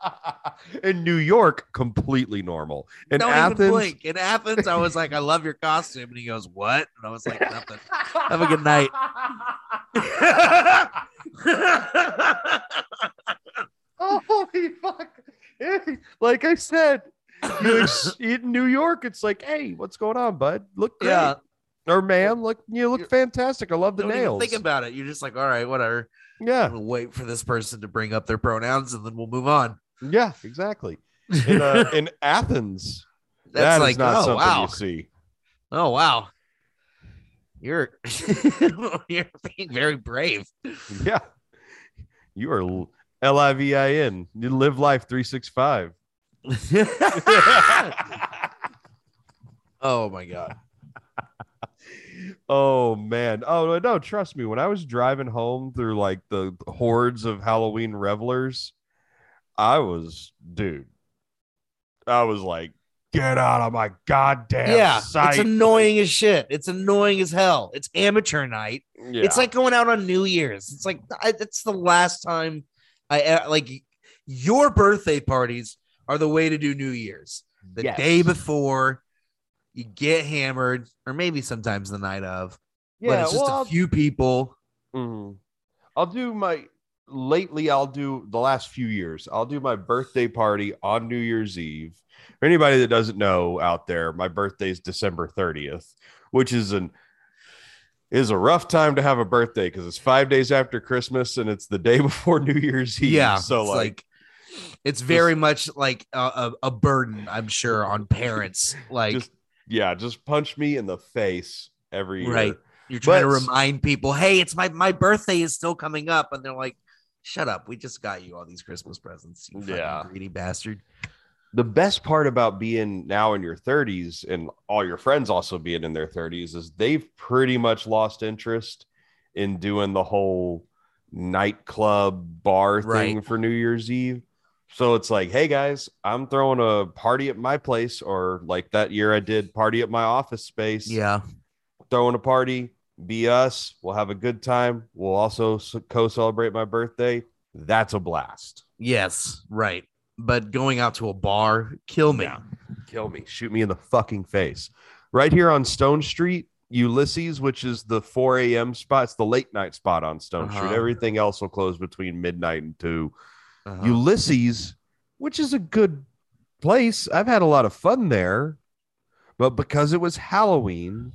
Speaker 2: in New York, completely normal. In
Speaker 1: Don't
Speaker 2: Athens,
Speaker 1: even blink. In Athens, I was like, I love your costume. And he goes, What? And I was like, Nothing. Have a good night.
Speaker 2: Oh, holy fuck! Like I said, in New York, it's like, hey, what's going on, bud? Look great.
Speaker 1: yeah.
Speaker 2: Or ma'am, look, you look fantastic. I love the nails.
Speaker 1: think about it. You're just like, all right, whatever.
Speaker 2: yeah,
Speaker 1: I'm wait for this person to bring up their pronouns and then we'll move on.
Speaker 2: yeah, exactly. In uh, in Athens,
Speaker 1: That's
Speaker 2: that
Speaker 1: like,
Speaker 2: not
Speaker 1: oh
Speaker 2: something
Speaker 1: wow.
Speaker 2: you see.
Speaker 1: Oh wow. You're you're being very brave.
Speaker 2: Yeah, you are L I V I N. You live life three six five.
Speaker 1: oh my god.
Speaker 2: Oh man. Oh no, trust me. When I was driving home through like the hordes of Halloween revelers, I was dude. I was like, get out of my goddamn
Speaker 1: yeah,
Speaker 2: sight.
Speaker 1: it's annoying as shit. It's annoying as hell. It's amateur night.
Speaker 2: Yeah.
Speaker 1: It's like going out on New Year's. It's like I, it's the last time I uh, like your birthday parties are the way to do New Year's. The
Speaker 2: Yes.
Speaker 1: day before, you get hammered, or maybe sometimes the night of. but
Speaker 2: yeah,
Speaker 1: it's just
Speaker 2: well,
Speaker 1: a
Speaker 2: I'll-
Speaker 1: few people.
Speaker 2: Mhm. I'll do my lately I'll do the last few years. I'll do my birthday party on New Year's Eve. For anybody that doesn't know out there, my birthday is December 30th, which is an is a rough time to have a birthday because it's five days after Christmas and it's the day before New Year's Eve.
Speaker 1: Yeah,
Speaker 2: So
Speaker 1: it's
Speaker 2: like,
Speaker 1: it's very much like a, a, burden, I'm sure, on parents. Like
Speaker 2: just yeah, just punch me in the face every year.
Speaker 1: Right. you're trying to remind people, hey, it's my my birthday is still coming up, and they're like, shut up, we just got you all these Christmas presents. You
Speaker 2: Yeah.
Speaker 1: greedy bastard.
Speaker 2: the best part about being now in your 30s and all your friends also being in their 30s is they've pretty much lost interest in doing the whole nightclub bar thing
Speaker 1: Right.
Speaker 2: for New Year's Eve. So it's like, hey guys, I'm throwing a party at my place, or like that year I did party at my office space.
Speaker 1: Yeah.
Speaker 2: throwing a party, be us. We'll have a good time. We'll also co celebrate my birthday. That's a blast.
Speaker 1: Yes. Right. But going out to a bar, kill me.
Speaker 2: Yeah. kill me, shoot me in the fucking face. Right here on Stone Street, Ulysses, which is the 4 a.m. spot, it's the late night spot on Stone
Speaker 1: Uh-huh.
Speaker 2: Street. Everything else will close between midnight and 2.
Speaker 1: Uh-huh.
Speaker 2: Ulysses, which is a good place. I've had a lot of fun there, but because it was Halloween,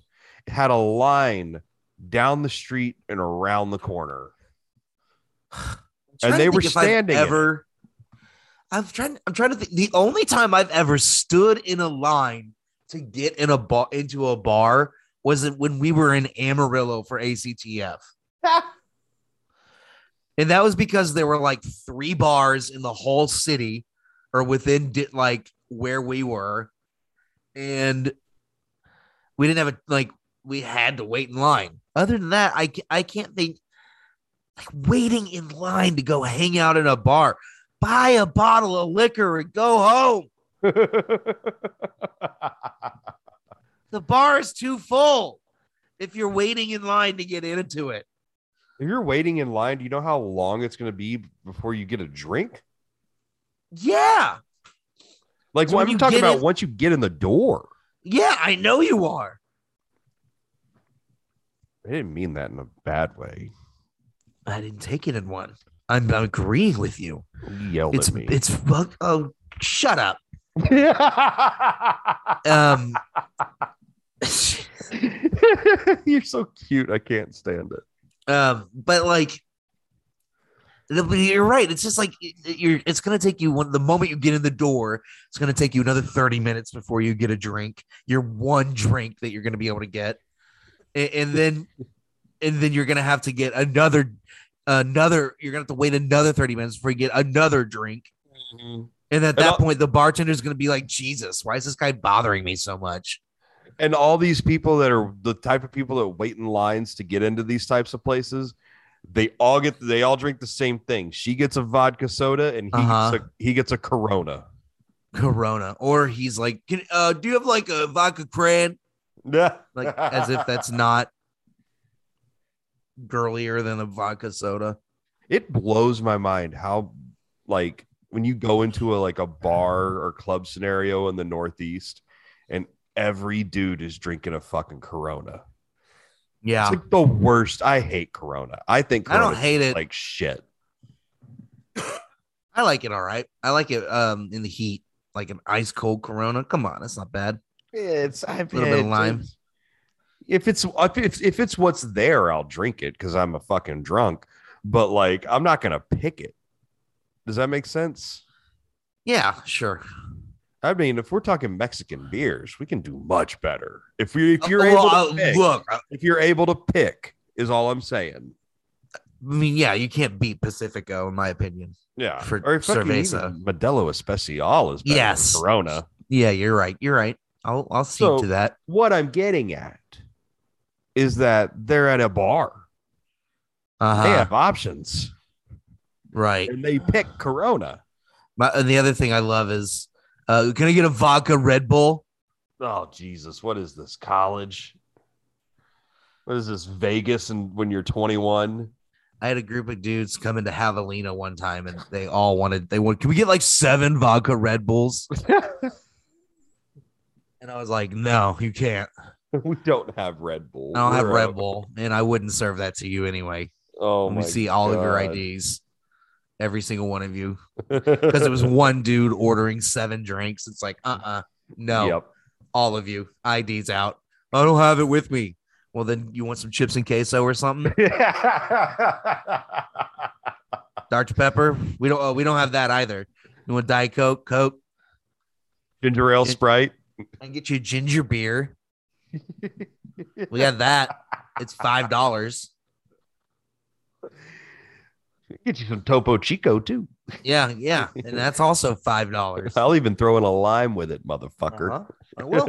Speaker 2: it had a line down the street and around the corner. And they were
Speaker 1: if I've
Speaker 2: standing.
Speaker 1: Ever, I'm trying. I'm trying to think. The only time I've ever stood in a line to get in a bar into a bar was when we were in Amarillo for ACTF, and that was because there were like three bars in the whole city, or within di- like where we were, and we didn't have a like we had to wait in line. Other than that, I I can't think like waiting in line to go hang out in a bar, buy a bottle of liquor and go home. The bar is too full if you're waiting in line to get into it.
Speaker 2: If you're waiting in line, do you know how long it's going to be before you get a drink?
Speaker 1: Yeah.
Speaker 2: Like,
Speaker 1: So
Speaker 2: well, I'm talking about
Speaker 1: in-
Speaker 2: once you get in the door.
Speaker 1: Yeah, I know you are.
Speaker 2: I didn't mean that in a bad way.
Speaker 1: I didn't take it in one. I'm, agreeing with you.
Speaker 2: You yelled
Speaker 1: It's
Speaker 2: at me.
Speaker 1: it's fuck- oh shut up. Um
Speaker 2: You're so cute. I can't stand it.
Speaker 1: um but like You're right. It's just like you're. It's gonna take you one. The moment you get in the door, it's gonna take you another thirty minutes before you get a drink. Your one drink that you're gonna be able to get, and, and then, and then you're gonna have to get another, another. You're gonna have to wait another thirty minutes before you get another drink. And at that point, the bartender's gonna be like, "Jesus, why is this guy bothering me so much?"
Speaker 2: and all these people that are the type of people that wait in lines to get into these types of places they all get they all drink the same thing she gets a vodka soda and he
Speaker 1: Uh-huh.
Speaker 2: gets a, he gets a corona
Speaker 1: Corona, or he's like, Can, uh, "Do you have like a vodka cran?"
Speaker 2: Yeah
Speaker 1: Like as if that's not girlier than a vodka soda.
Speaker 2: it blows my mind how like when you go into a like a bar or club scenario in the northeast and every dude is drinking a fucking corona
Speaker 1: Yeah,
Speaker 2: it's like the worst i hate corona i think
Speaker 1: I don't hate it.
Speaker 2: like shit
Speaker 1: I like it. All right, I like it. Um, in the heat, like an ice cold Corona. Come on, that's not bad.
Speaker 2: It's I
Speaker 1: A little bit of lime.
Speaker 2: if it's if it's, if it's what's there i'll drink it because i'm a fucking drunk but like i'm not gonna pick it does that make sense
Speaker 1: Yeah, sure.
Speaker 2: i mean if we're talking mexican beers we can do much better if we if you're
Speaker 1: Uh,
Speaker 2: able
Speaker 1: well,
Speaker 2: to pick,
Speaker 1: look,
Speaker 2: if you're able to pick is all i'm saying I
Speaker 1: mean, yeah, you can't beat Pacifico, in my opinion.
Speaker 2: yeah
Speaker 1: For
Speaker 2: or
Speaker 1: Cerveza.
Speaker 2: modelo especial is better
Speaker 1: Yes.
Speaker 2: than corona
Speaker 1: Yeah, you're right. You're right. I'll I'll see
Speaker 2: So-
Speaker 1: to that.
Speaker 2: what i'm getting at is that they're at a bar
Speaker 1: Uh
Speaker 2: they have options
Speaker 1: Right.
Speaker 2: and they pick corona
Speaker 1: My, and the other thing I love is, uh, can I get a vodka Red Bull?
Speaker 2: Oh Jesus, what is this? College? What is this? Vegas and when you're 21?
Speaker 1: I had a group of dudes come into Javelina one time, and they all wanted. They want. Can we get like seven vodka Red Bulls? And I was like, no, you can't.
Speaker 2: we don't have Red Bull.
Speaker 1: I don't have
Speaker 2: We're
Speaker 1: Red
Speaker 2: out.
Speaker 1: Bull, and I wouldn't serve that to you anyway.
Speaker 2: Oh
Speaker 1: Let
Speaker 2: my
Speaker 1: me see all of your IDs, every single one of you, because it was one dude ordering seven drinks. It's like, uh, uh no,
Speaker 2: Yep.
Speaker 1: all of you, IDs out. I don't have it with me. Well, then you want some chips and queso or something? Dr Pepper? We don't. Oh, we don't have that either. You want Diet Coke? Coke?
Speaker 2: Ginger ale Sprite.
Speaker 1: I can get you a ginger beer. We got that. It's five dollars.
Speaker 2: Get you some Topo Chico too.
Speaker 1: Yeah, yeah, and that's also five dollars.
Speaker 2: I'll even throw in a lime with it, motherfucker.
Speaker 1: I will.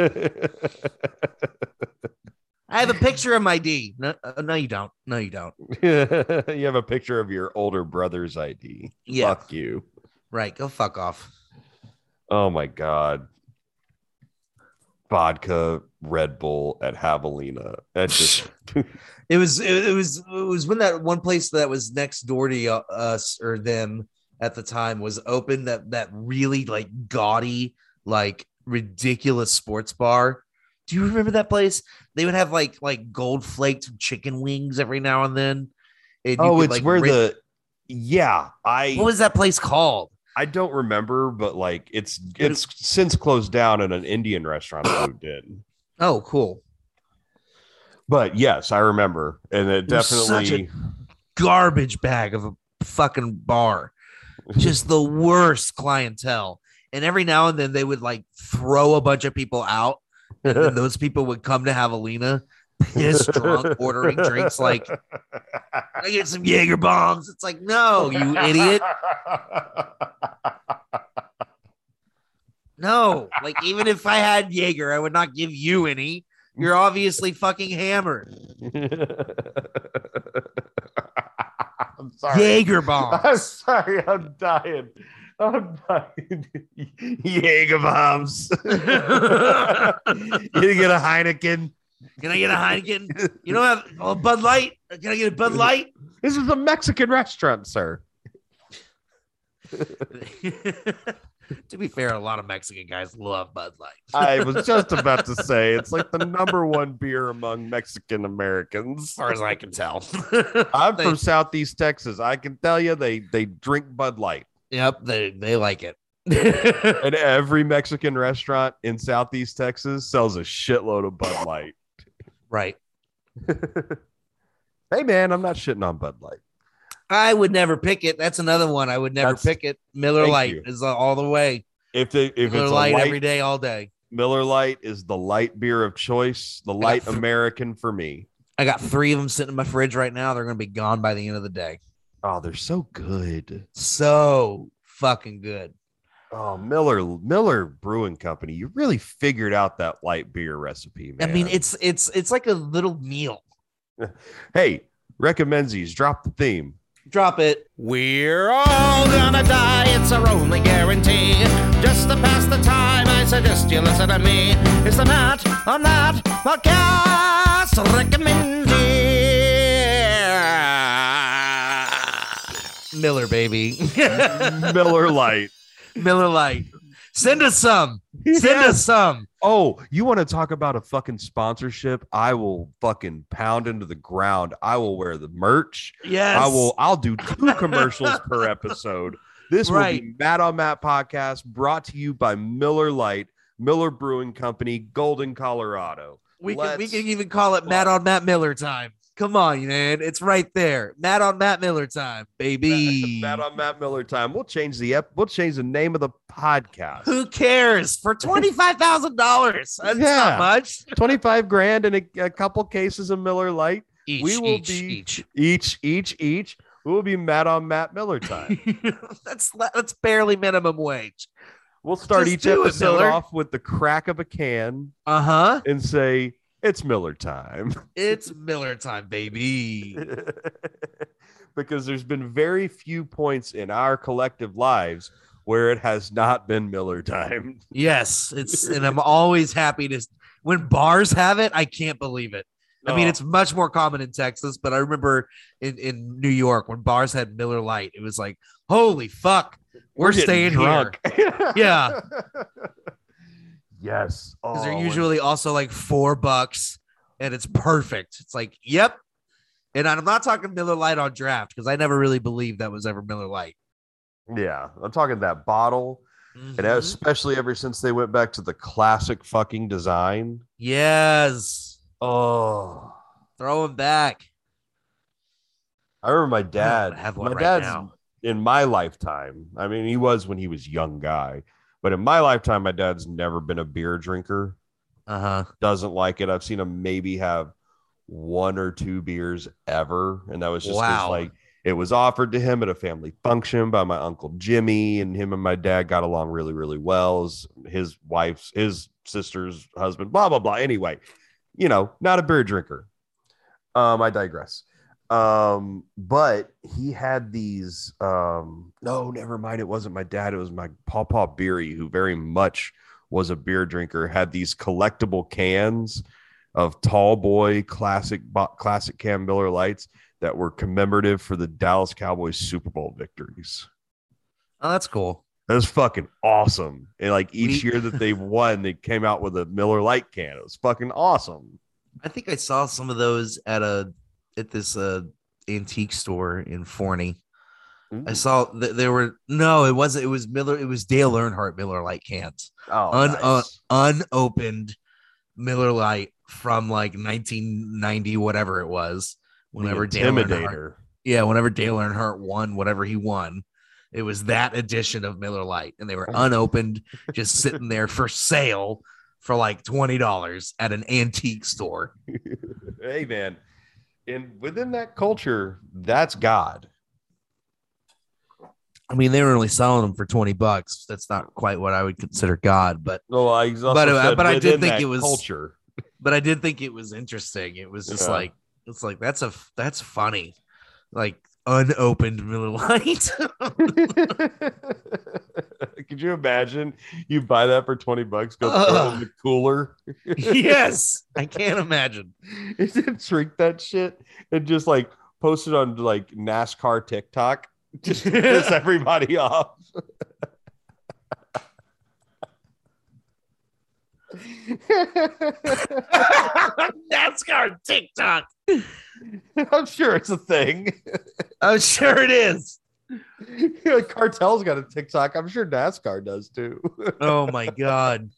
Speaker 1: I have a picture of my D. No, uh, no, you don't. No, you don't.
Speaker 2: you have a picture of your older brother's ID.
Speaker 1: Yeah,
Speaker 2: Fuck you.
Speaker 1: right. Go fuck off.
Speaker 2: Oh my god. Vodka Red Bull at Javelina. That just
Speaker 1: It was. It, it was. It was when that one place that was next door to uh, us or them at the time was open. That that really like gaudy, like ridiculous sports bar. Do you remember that place? They would have like like gold flaked chicken wings every now and then. And you
Speaker 2: Oh,
Speaker 1: could,
Speaker 2: it's
Speaker 1: like,
Speaker 2: where
Speaker 1: rip-
Speaker 2: the yeah, I
Speaker 1: what was that place called?
Speaker 2: I don't remember, but like it's
Speaker 1: It-
Speaker 2: it's since closed down and an Indian restaurant I moved in.
Speaker 1: Oh, cool.
Speaker 2: But yes, I remember. And it
Speaker 1: It
Speaker 2: definitely
Speaker 1: garbage bag of a fucking bar. Just the worst clientele. And every now and then they would like throw a bunch of people out. And those people would come to Javelina pissed drunk, ordering drinks like, I get some Jaeger bombs. It's like, no, you idiot. No. Like, even if I had Jaeger, I would not give you any. You're obviously fucking hammered.
Speaker 2: I'm sorry.
Speaker 1: Jaeger bombs.
Speaker 2: I'm sorry, I'm dying. I'm dying. Jaeger bombs. you get a Heineken.
Speaker 1: Can I get a Heineken? You don't have a Bud Light? Can I get a Bud Light?
Speaker 2: This is a Mexican restaurant, sir.
Speaker 1: to be fair, a lot of Mexican guys love Bud Light.
Speaker 2: I was just about to say it's like the number one beer among Mexican Americans.
Speaker 1: as far as I can tell.
Speaker 2: I'm
Speaker 1: They-
Speaker 2: from Southeast Texas. I can tell you they they drink Bud Light.
Speaker 1: Yep, they they like it.
Speaker 2: And every Mexican restaurant in Southeast Texas sells a shitload of Bud Light.
Speaker 1: right.
Speaker 2: hey man, I'm not shitting on Bud Light.
Speaker 1: I would never pick it. That's another one. I would never
Speaker 2: That's-
Speaker 1: pick it. Miller Lite
Speaker 2: you.
Speaker 1: is all the way.
Speaker 2: If the if
Speaker 1: Miller
Speaker 2: it's a
Speaker 1: Light
Speaker 2: light,
Speaker 1: every day, all day.
Speaker 2: Miller Lite is the light beer of choice, the light
Speaker 1: th-
Speaker 2: American for me.
Speaker 1: I got three of them sitting in my fridge right now. They're gonna be gone by the end of the day.
Speaker 2: Oh, they're so good.
Speaker 1: So fucking good.
Speaker 2: Oh, Miller Miller Brewing Company, you really figured out that light beer recipe, man.
Speaker 1: I mean, it's it's it's like a little meal.
Speaker 2: hey, recommendsies, drop the theme.
Speaker 1: Drop it.
Speaker 3: We're all gonna die, it's our only guarantee. Just to pass the time, I suggest you listen to me. It's the Matt on that podcast recommendee.
Speaker 1: Miller, baby.
Speaker 2: Miller Lite.
Speaker 1: Miller Lite. Send us some. Send
Speaker 2: Yes.
Speaker 1: us some.
Speaker 2: Oh, you want to talk about a fucking sponsorship? I will fucking pound into the ground. I will wear the merch.
Speaker 1: Yes.
Speaker 2: I will. I'll do two commercials per episode. This will be Matt on Matt podcast, brought to you by Miller Lite, Miller Brewing Company, Golden, Colorado.
Speaker 1: We can we can even call it Matt on Matt Miller time. Come on, man. It's right there. Matt on Matt Miller time, baby.
Speaker 2: Matt on Matt Miller time. We'll change the ep- We'll change the name of the podcast.
Speaker 1: Who cares? For $25,000. That's
Speaker 2: Yeah.
Speaker 1: not much.
Speaker 2: Twenty five grand and a, a couple cases of Miller Lite
Speaker 1: Each,
Speaker 2: We will
Speaker 1: each,
Speaker 2: be-
Speaker 1: each.
Speaker 2: each, each, each. We will be Matt on Matt Miller time.
Speaker 1: that's that's barely minimum wage.
Speaker 2: We'll start
Speaker 1: Just
Speaker 2: each
Speaker 1: do it,
Speaker 2: episode off with the crack of a can
Speaker 1: Uh huh.
Speaker 2: and say it's Miller time.
Speaker 1: It's Miller time, baby.
Speaker 2: because there's been very few points in our collective lives where it has not been Miller time.
Speaker 1: Yes, it's and I'm always happy to when bars have it. I can't believe it. I mean,
Speaker 2: Oh.
Speaker 1: it's much more common in Texas, but I remember in, in New York when bars had Miller Lite, it was like, holy fuck, we're,
Speaker 2: getting
Speaker 1: staying
Speaker 2: drunk.
Speaker 1: here Yeah.
Speaker 2: Yes.
Speaker 1: because
Speaker 2: Oh,
Speaker 1: they're usually also like four bucks, and it's perfect. It's like, yep. And I'm not talking Miller Lite on draft because I never really believed that was ever Miller Lite.
Speaker 2: Yeah, I'm talking that bottle, and
Speaker 1: Mhm.
Speaker 2: especially ever since they went back to the classic fucking design.
Speaker 1: yes,
Speaker 2: Oh,
Speaker 1: throw him back.
Speaker 2: I remember my dad.
Speaker 1: I have one
Speaker 2: my
Speaker 1: right
Speaker 2: dad's
Speaker 1: now.
Speaker 2: in my lifetime. I mean, he was when he was young guy, but in my lifetime, my dad's never been a beer drinker.
Speaker 1: Uh huh.
Speaker 2: Doesn't like it. I've seen him maybe have one or two beers ever, and that was just
Speaker 1: Wow.
Speaker 2: like it was offered to him at a family function by my uncle Jimmy, and him and my dad got along really, really well. His, his wife's, his sister's husband, blah blah blah. Anyway, you know, not a beer drinker. Um, I digress. Um, but he had these. Um, no, never mind. It wasn't my dad. It was my Pawpaw Beery, who very much was a beer drinker. Had these collectible cans of Tall Boy classic classic Cam Miller Lites that were commemorative for the Dallas Cowboys Super Bowl victories.
Speaker 1: Oh, that's cool.
Speaker 2: That was fucking awesome. And like each year that they won, they came out with a Miller Lite can. It was fucking awesome.
Speaker 1: I think I saw some of those at a at this uh antique store in Forney. I saw that there were no, it wasn't. It was Miller. It was Dale Earnhardt Miller Lite cans,
Speaker 2: Oh,
Speaker 1: Un-
Speaker 2: nice.
Speaker 1: unopened Miller Lite from like 1990, whatever it was. Whenever Dale Earnhardt, yeah, whenever Dale Earnhardt won whatever he won, it was that edition of Miller Lite, and they were unopened, just sitting there for sale for like twenty dollars at an antique store.
Speaker 2: hey man, and within that culture, that's God.
Speaker 1: I mean, they were only selling them for 20 bucks. That's not quite what I would consider God, but
Speaker 2: Well, I
Speaker 1: But, uh,
Speaker 2: said
Speaker 1: but I did think it was-
Speaker 2: culture.
Speaker 1: but I did think it was interesting. It was just
Speaker 2: Yeah.
Speaker 1: like it's like that's a that's funny. Like unopened Miller Lite.
Speaker 2: Could you imagine you buy that for 20 bucks, go throw it in the cooler?
Speaker 1: yes, I can't imagine.
Speaker 2: and then drink that shit and just like post it on like NASCAR TikTok just piss everybody off.
Speaker 1: NASCAR TikTok.
Speaker 2: I'm sure it's a thing.
Speaker 1: I'm sure it is.
Speaker 2: Cartel's got a TikTok. I'm sure NASCAR does too.
Speaker 1: Oh my god.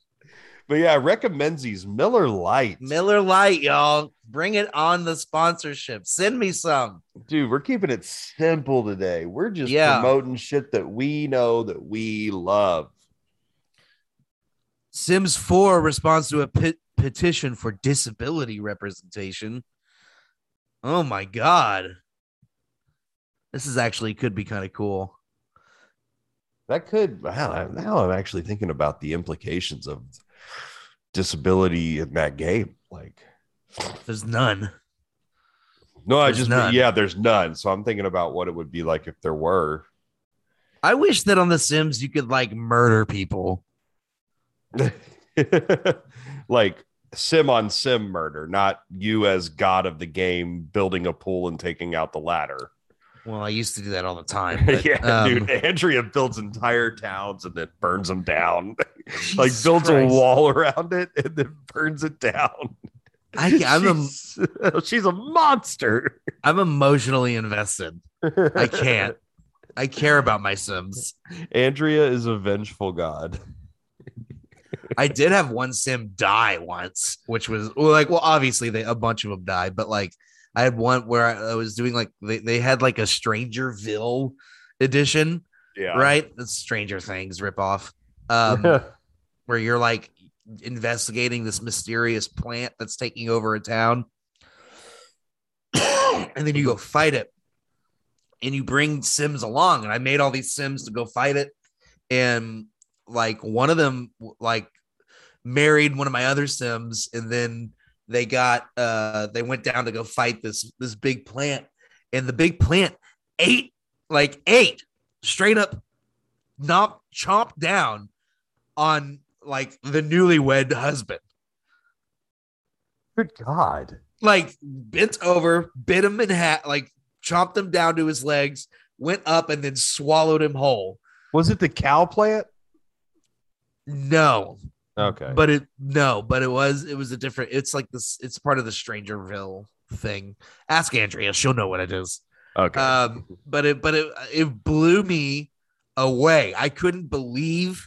Speaker 2: but yeah, recommends these Miller Lite.
Speaker 1: Miller Lite, y'all. Bring it on the sponsorship. Send me some.
Speaker 2: Dude, we're keeping it simple today. We're just
Speaker 1: Yeah.
Speaker 2: promoting shit that we know that we love.
Speaker 1: Sims 4 responds to a pet- petition for disability representation. Oh my god. This is actually could be kind of cool.
Speaker 2: That could wow, now I'm actually thinking about the implications of disability in that game. Like
Speaker 1: There's none.
Speaker 2: no, I just
Speaker 1: none.
Speaker 2: yeah, there's none. So I'm thinking about what it would be like if there were.
Speaker 1: I wish that on The Sims you could like murder people.
Speaker 2: like sim on sim murder, not you as god of the game building a pool and taking out the ladder.
Speaker 1: Well, I used to do that all the time. but,
Speaker 2: yeah,
Speaker 1: um,
Speaker 2: dude. Andrea builds entire towns and then burns them down. like builds
Speaker 1: Christ.
Speaker 2: a wall around it and then burns it down.
Speaker 1: I, I'm a,
Speaker 2: she's, she's a monster.
Speaker 1: I'm emotionally invested. I can't. I care about my Sims.
Speaker 2: Andrea is a vengeful god.
Speaker 1: I did have one sim die once, which was well, like, well, obviously they a bunch of them died, but like I had one where I, I was doing like they, they had like a Strangerville edition,
Speaker 2: Yeah.
Speaker 1: right? That's Stranger Things ripoff. Um, where you're like investigating this mysterious plant that's taking over a town. and then you go fight it. And you bring Sims along. And I made all these Sims to go fight it. And like one of them like married one of my other Sims. And then they got uh they went down to go fight this this big plant. And the big plant ate like ate straight up not chomped down on like the newlywed husband.
Speaker 2: Good God.
Speaker 1: Like bent over, bit him in half, like chopped him down to his legs, went up and then swallowed him whole.
Speaker 2: Was it the cow plant?
Speaker 1: No,
Speaker 2: Okay.
Speaker 1: but it no, but it was it was a different. It's like this. It's part of the Strangerville thing. Ask Andrea; she'll know what it is.
Speaker 2: okay.
Speaker 1: Um, but it but it it blew me away. I couldn't believe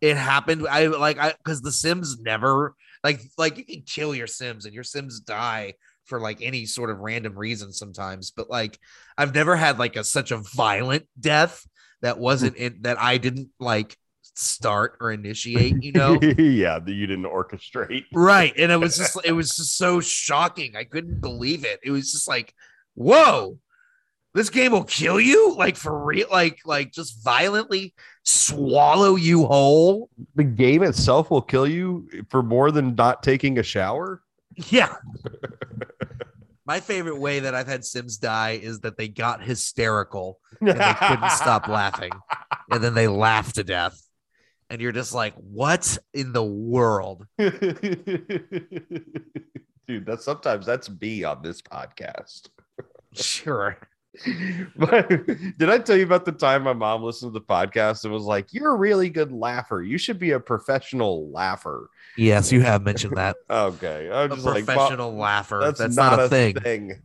Speaker 1: it happened. I like I because the Sims never like like you can kill your Sims and your Sims die for like any sort of random reason sometimes. But like I've never had like a such a violent death that wasn't in that I didn't like start or initiate, you know?
Speaker 2: yeah, that you didn't orchestrate.
Speaker 1: right. And it was just it was just so shocking. I couldn't believe it. It was just like, whoa, this game will kill you, like for real, like like just violently swallow you whole.
Speaker 2: The game itself will kill you for more than not taking a shower.
Speaker 1: Yeah. My favorite way that I've had Sims die is that they got hysterical and they couldn't stop laughing. And then they laughed to death. And you're just like, what in the world?
Speaker 2: Dude, that's sometimes that's me on this podcast.
Speaker 1: Sure.
Speaker 2: But did I tell you about the time my mom listened to the podcast and was like, You're a really good laugher. You should be a professional laugher.
Speaker 1: Yes, you have mentioned that.
Speaker 2: Okay. I'm
Speaker 1: A
Speaker 2: just like,
Speaker 1: professional laugher.
Speaker 2: that's,
Speaker 1: That's,
Speaker 2: not,
Speaker 1: a, thing.
Speaker 2: thing.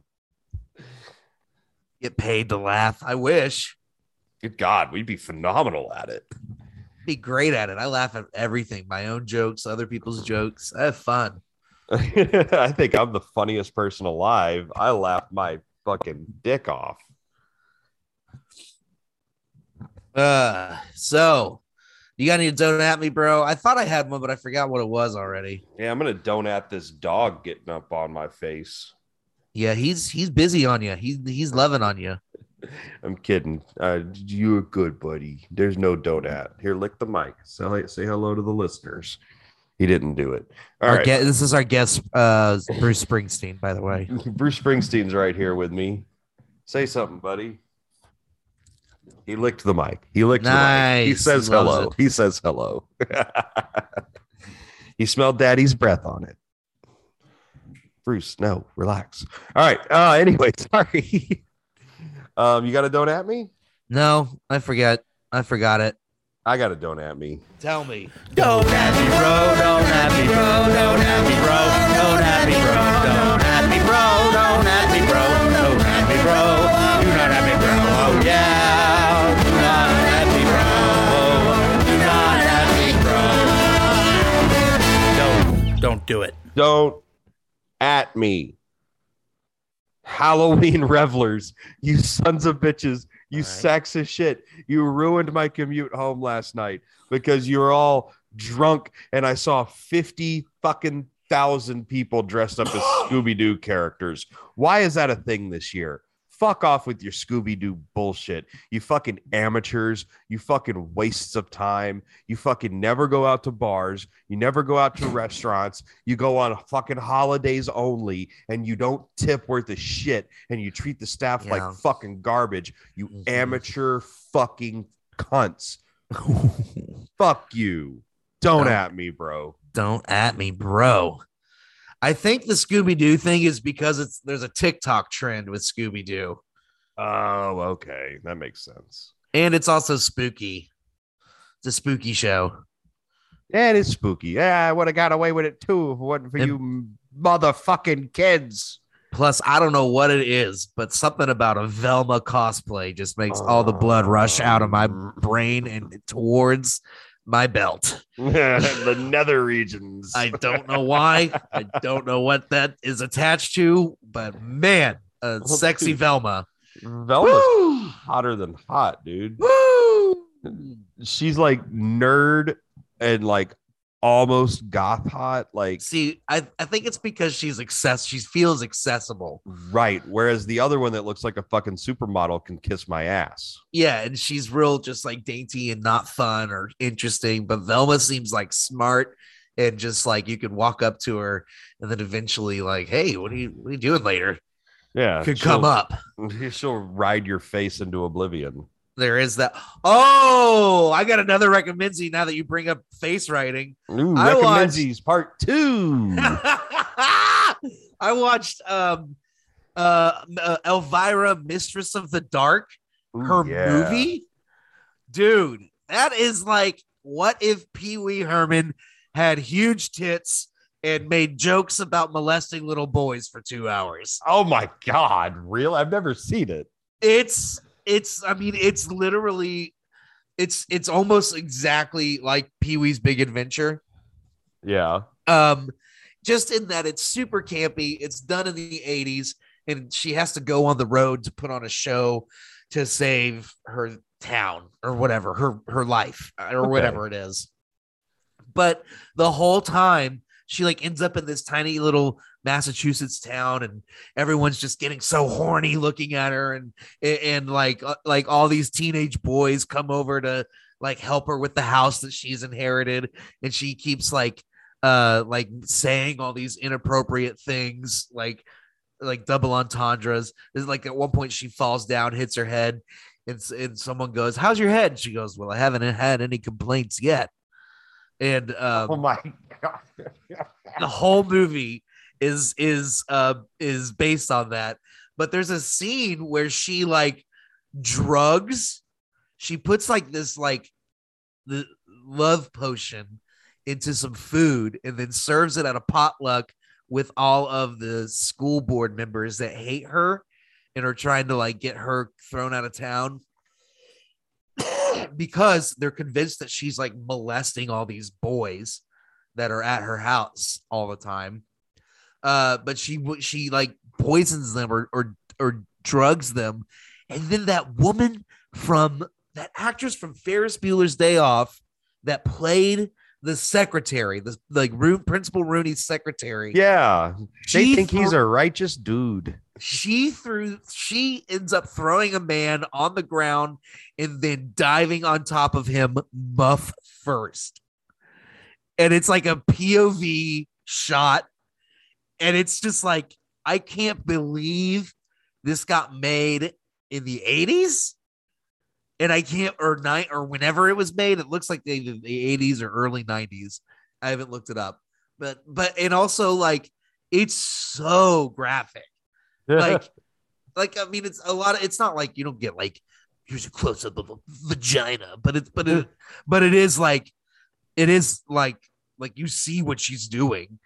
Speaker 1: Get paid to laugh. I wish.
Speaker 2: Good God, we'd be phenomenal at it.
Speaker 1: Be great at it. I laugh at everything. My own jokes, other people's jokes. I have fun.
Speaker 2: I think I'm the funniest person alive. I laugh my fucking dick off.
Speaker 1: Uh, so you got any donut at me, bro? I thought I had one, but I forgot what it was already.
Speaker 2: Yeah, I'm gonna don't at this dog getting up on my face.
Speaker 1: Yeah, he's he's busy on you. He's he's loving on you.
Speaker 2: I'm kidding. Uh, you're good, buddy. There's no don't at. Here, lick the mic. Say, say hello to the listeners. He didn't do it. All right.
Speaker 1: gue- this is our guest, uh, Bruce Springsteen, by the way.
Speaker 2: Bruce Springsteen's right here with me. Say something, buddy. He licked the mic. He licked the mic. He says
Speaker 1: He
Speaker 2: hello.
Speaker 1: it.
Speaker 2: He says hello. he smelled daddy's breath on it. Bruce, no, relax. All right. Uh anyway, sorry. Um, you got a don't at me?
Speaker 1: No, I forget. I forgot it.
Speaker 2: I got a don't at me.
Speaker 1: Tell me.
Speaker 3: Don't at me, bro. Don't at me, bro. Don't at me, bro. Don't at me, bro. Don't at me, bro. Don't at me, bro. Don't at me, bro. Do not at me, bro. Oh yeah. Do not at me, bro. Do not at me, bro. Don't do it.
Speaker 2: Don't at me. Halloween revelers, you sons of bitches, you
Speaker 1: All right.
Speaker 2: sacks of shit. You ruined my commute home last night because you were all drunk and I saw 50 fucking thousand people dressed up as Scooby Doo characters. Why is that a thing this year? Fuck off with your Scooby Doo bullshit. You fucking amateurs. You fucking wastes of time. You fucking never go out to bars. You never go out to restaurants. You go on fucking holidays only and you don't tip worth a shit and you treat the staff
Speaker 1: Yeah.
Speaker 2: like fucking garbage. You
Speaker 1: Mhm.
Speaker 2: amateur fucking cunts. Fuck you. Don't
Speaker 1: Oh.
Speaker 2: at me, bro.
Speaker 1: Don't at me, bro. I think the Scooby Doo thing is because it's there's a TikTok trend with Scooby Doo,
Speaker 2: Oh, okay. That makes sense.
Speaker 1: and it's also spooky. It's a spooky show.
Speaker 2: Yeah, it is spooky. Yeah, I would have got away with it too if it wasn't for
Speaker 1: And-
Speaker 2: you motherfucking kids.
Speaker 1: Plus, I don't know what it is, but something about a Velma cosplay just makes all the blood rush out of my oh. brain and towards my belt.
Speaker 2: the nether regions.
Speaker 1: I don't know why. I don't know what that is attached to, but man, sexy
Speaker 2: dude.
Speaker 1: Velma.
Speaker 2: Velma's
Speaker 1: Woo!
Speaker 2: hotter than hot, dude.
Speaker 1: Woo!
Speaker 2: She's like nerd and like almost goth hot. Like
Speaker 1: See, I, I think it's because she's access. She feels accessible.
Speaker 2: right. Whereas the other one that looks like a fucking supermodel can kiss my ass.
Speaker 1: Yeah, and she's real, just like dainty and not fun or interesting. But Velma seems like smart and just like you could walk up to her and then eventually like, hey, what are you what are you doing later?
Speaker 2: Yeah.
Speaker 1: Could come up.
Speaker 2: She'll ride your face into oblivion.
Speaker 1: There is that. Oh, I got another recommendzy now that you bring up face writing.
Speaker 2: Ooh,
Speaker 1: I watched-
Speaker 2: Recommendees part two.
Speaker 1: I watched um uh, uh Elvira, Mistress of the Dark,
Speaker 2: Ooh,
Speaker 1: her
Speaker 2: yeah.
Speaker 1: movie. Dude, that is like what if Pee Wee Herman had huge tits and made jokes about molesting little boys for two hours?
Speaker 2: Oh my god, real? I've never seen it.
Speaker 1: It's it's I mean, it's literally it's it's almost exactly like Pee Wee's Big Adventure.
Speaker 2: Yeah.
Speaker 1: um just in that it's super campy it's done in the 80s and she has to go on the road to put on a show to save her town or whatever her her life or
Speaker 2: Okay.
Speaker 1: whatever it is but the whole time she like ends up in this tiny little massachusetts town and everyone's just getting so horny looking at her and and like uh, like all these teenage boys come over to like help her with the house that she's inherited and she keeps like uh like saying all these inappropriate things like like double entendres. Is like at one point she falls down hits her head and, and someone goes how's your head? And she goes well i haven't had any complaints yet. And um
Speaker 2: oh my god.
Speaker 1: the whole movie is is uh is based on that but there's a scene where she like drugs she puts like this like the love potion into some food and then serves it at a potluck with all of the school board members that hate her and are trying to like get her thrown out of town because they're convinced that she's like molesting all these boys that are at her house all the time. Uh, but she she like poisons them or or or drugs them, and then that woman from that actress from Ferris Bueller's Day Off that played the secretary, the like Principal Rooney's secretary.
Speaker 2: Yeah. They
Speaker 1: she
Speaker 2: think he's a righteous dude.
Speaker 1: she threw she ends up throwing a man on the ground and then diving on top of him muff first and it's like a pov shot and it's just like i can't believe this got made in the 80s and i can't or night or whenever it was made it looks like the, the 80s or early 90s i haven't looked it up. But but and also like it's so graphic. Like like i mean it's a lot of it's not like you don't get like here's a close-up of a vagina but it's but it but it is like it is like like you see what she's doing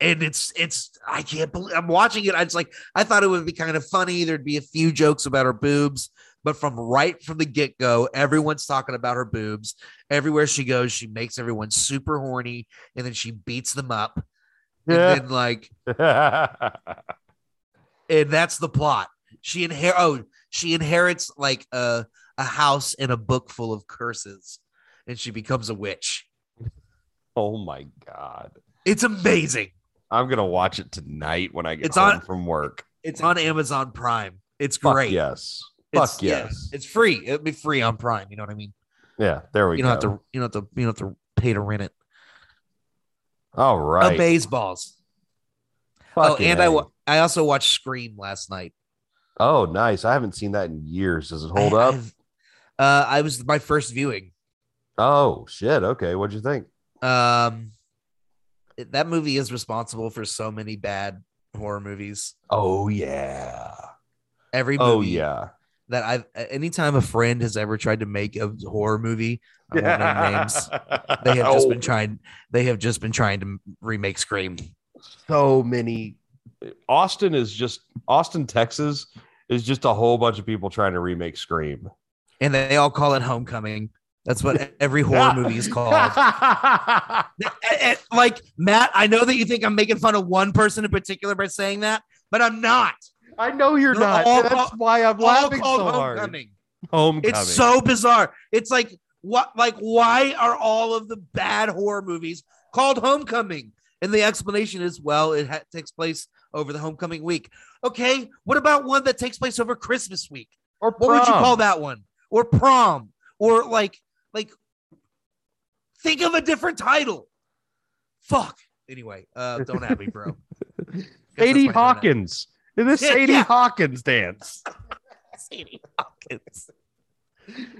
Speaker 1: and it's it's i can't believe i'm watching it i just like i thought it would be kind of funny there'd be a few jokes about her boobs but from right from the get go, everyone's talking about her boobs. Everywhere she goes, she makes everyone super horny, and then she beats them up. And
Speaker 2: Yeah.
Speaker 1: then like, and that's the plot. She inher oh, she inherits like a a house and a book full of curses, and she becomes a witch.
Speaker 2: oh my god.
Speaker 1: It's amazing.
Speaker 2: I'm gonna watch it tonight when I get
Speaker 1: It's
Speaker 2: home
Speaker 1: on-
Speaker 2: from work.
Speaker 1: It's on Amazon Prime. It's
Speaker 2: Fuck
Speaker 1: great.
Speaker 2: yes.
Speaker 1: It's,
Speaker 2: Fuck
Speaker 1: yeah,
Speaker 2: yes.
Speaker 1: it's free. It'll be free on Prime. You know what I mean?
Speaker 2: Yeah, there we
Speaker 1: You
Speaker 2: go.
Speaker 1: don't have to. You don't have to. You don't have to pay to rent it.
Speaker 2: All right.
Speaker 1: Oh,
Speaker 2: right.
Speaker 1: baseballs. Oh, and I
Speaker 2: A.
Speaker 1: wa- I also watched Scream last night.
Speaker 2: Oh, nice. I haven't seen that in years. Does it hold
Speaker 1: I-
Speaker 2: up?
Speaker 1: Uh, I was my first viewing.
Speaker 2: Oh shit. Okay. What'd you think?
Speaker 1: Um, that movie is responsible for so many bad horror movies.
Speaker 2: Oh yeah.
Speaker 1: Every oh, movie
Speaker 2: Oh yeah.
Speaker 1: that I've anytime a friend has ever tried to make a horror movie, I won't name names. They have just
Speaker 2: Oh,
Speaker 1: been trying. They have just been trying to remake Scream.
Speaker 2: so many. Austin is just Austin, Texas is just a whole bunch of people trying to remake Scream.
Speaker 1: and they all call it Homecoming. That's what every horror movie is called. And- and, like Matt, I know that you think I'm making fun of one person in particular by saying that, but I'm not.
Speaker 2: I know you're
Speaker 1: They're
Speaker 2: not.
Speaker 1: all
Speaker 2: That's
Speaker 1: called-
Speaker 2: why I'm
Speaker 1: All
Speaker 2: laughing
Speaker 1: called
Speaker 2: so hard.
Speaker 1: Homecoming.
Speaker 2: Homecoming.
Speaker 1: It's so bizarre. It's like what? Like why are all of the bad horror movies called Homecoming? And the explanation is, well, it ha- takes place over the homecoming week. Okay, what about one that takes place over Christmas week?
Speaker 2: Or
Speaker 1: What would you call that one? Or prom? Or like, like, think of a different title. Fuck. Anyway, uh, don't have me, bro.
Speaker 2: Sadie. Hawkins. In this
Speaker 1: Yeah,
Speaker 2: Sadie
Speaker 1: yeah.
Speaker 2: Hawkins dance.
Speaker 1: Sadie Hawkins.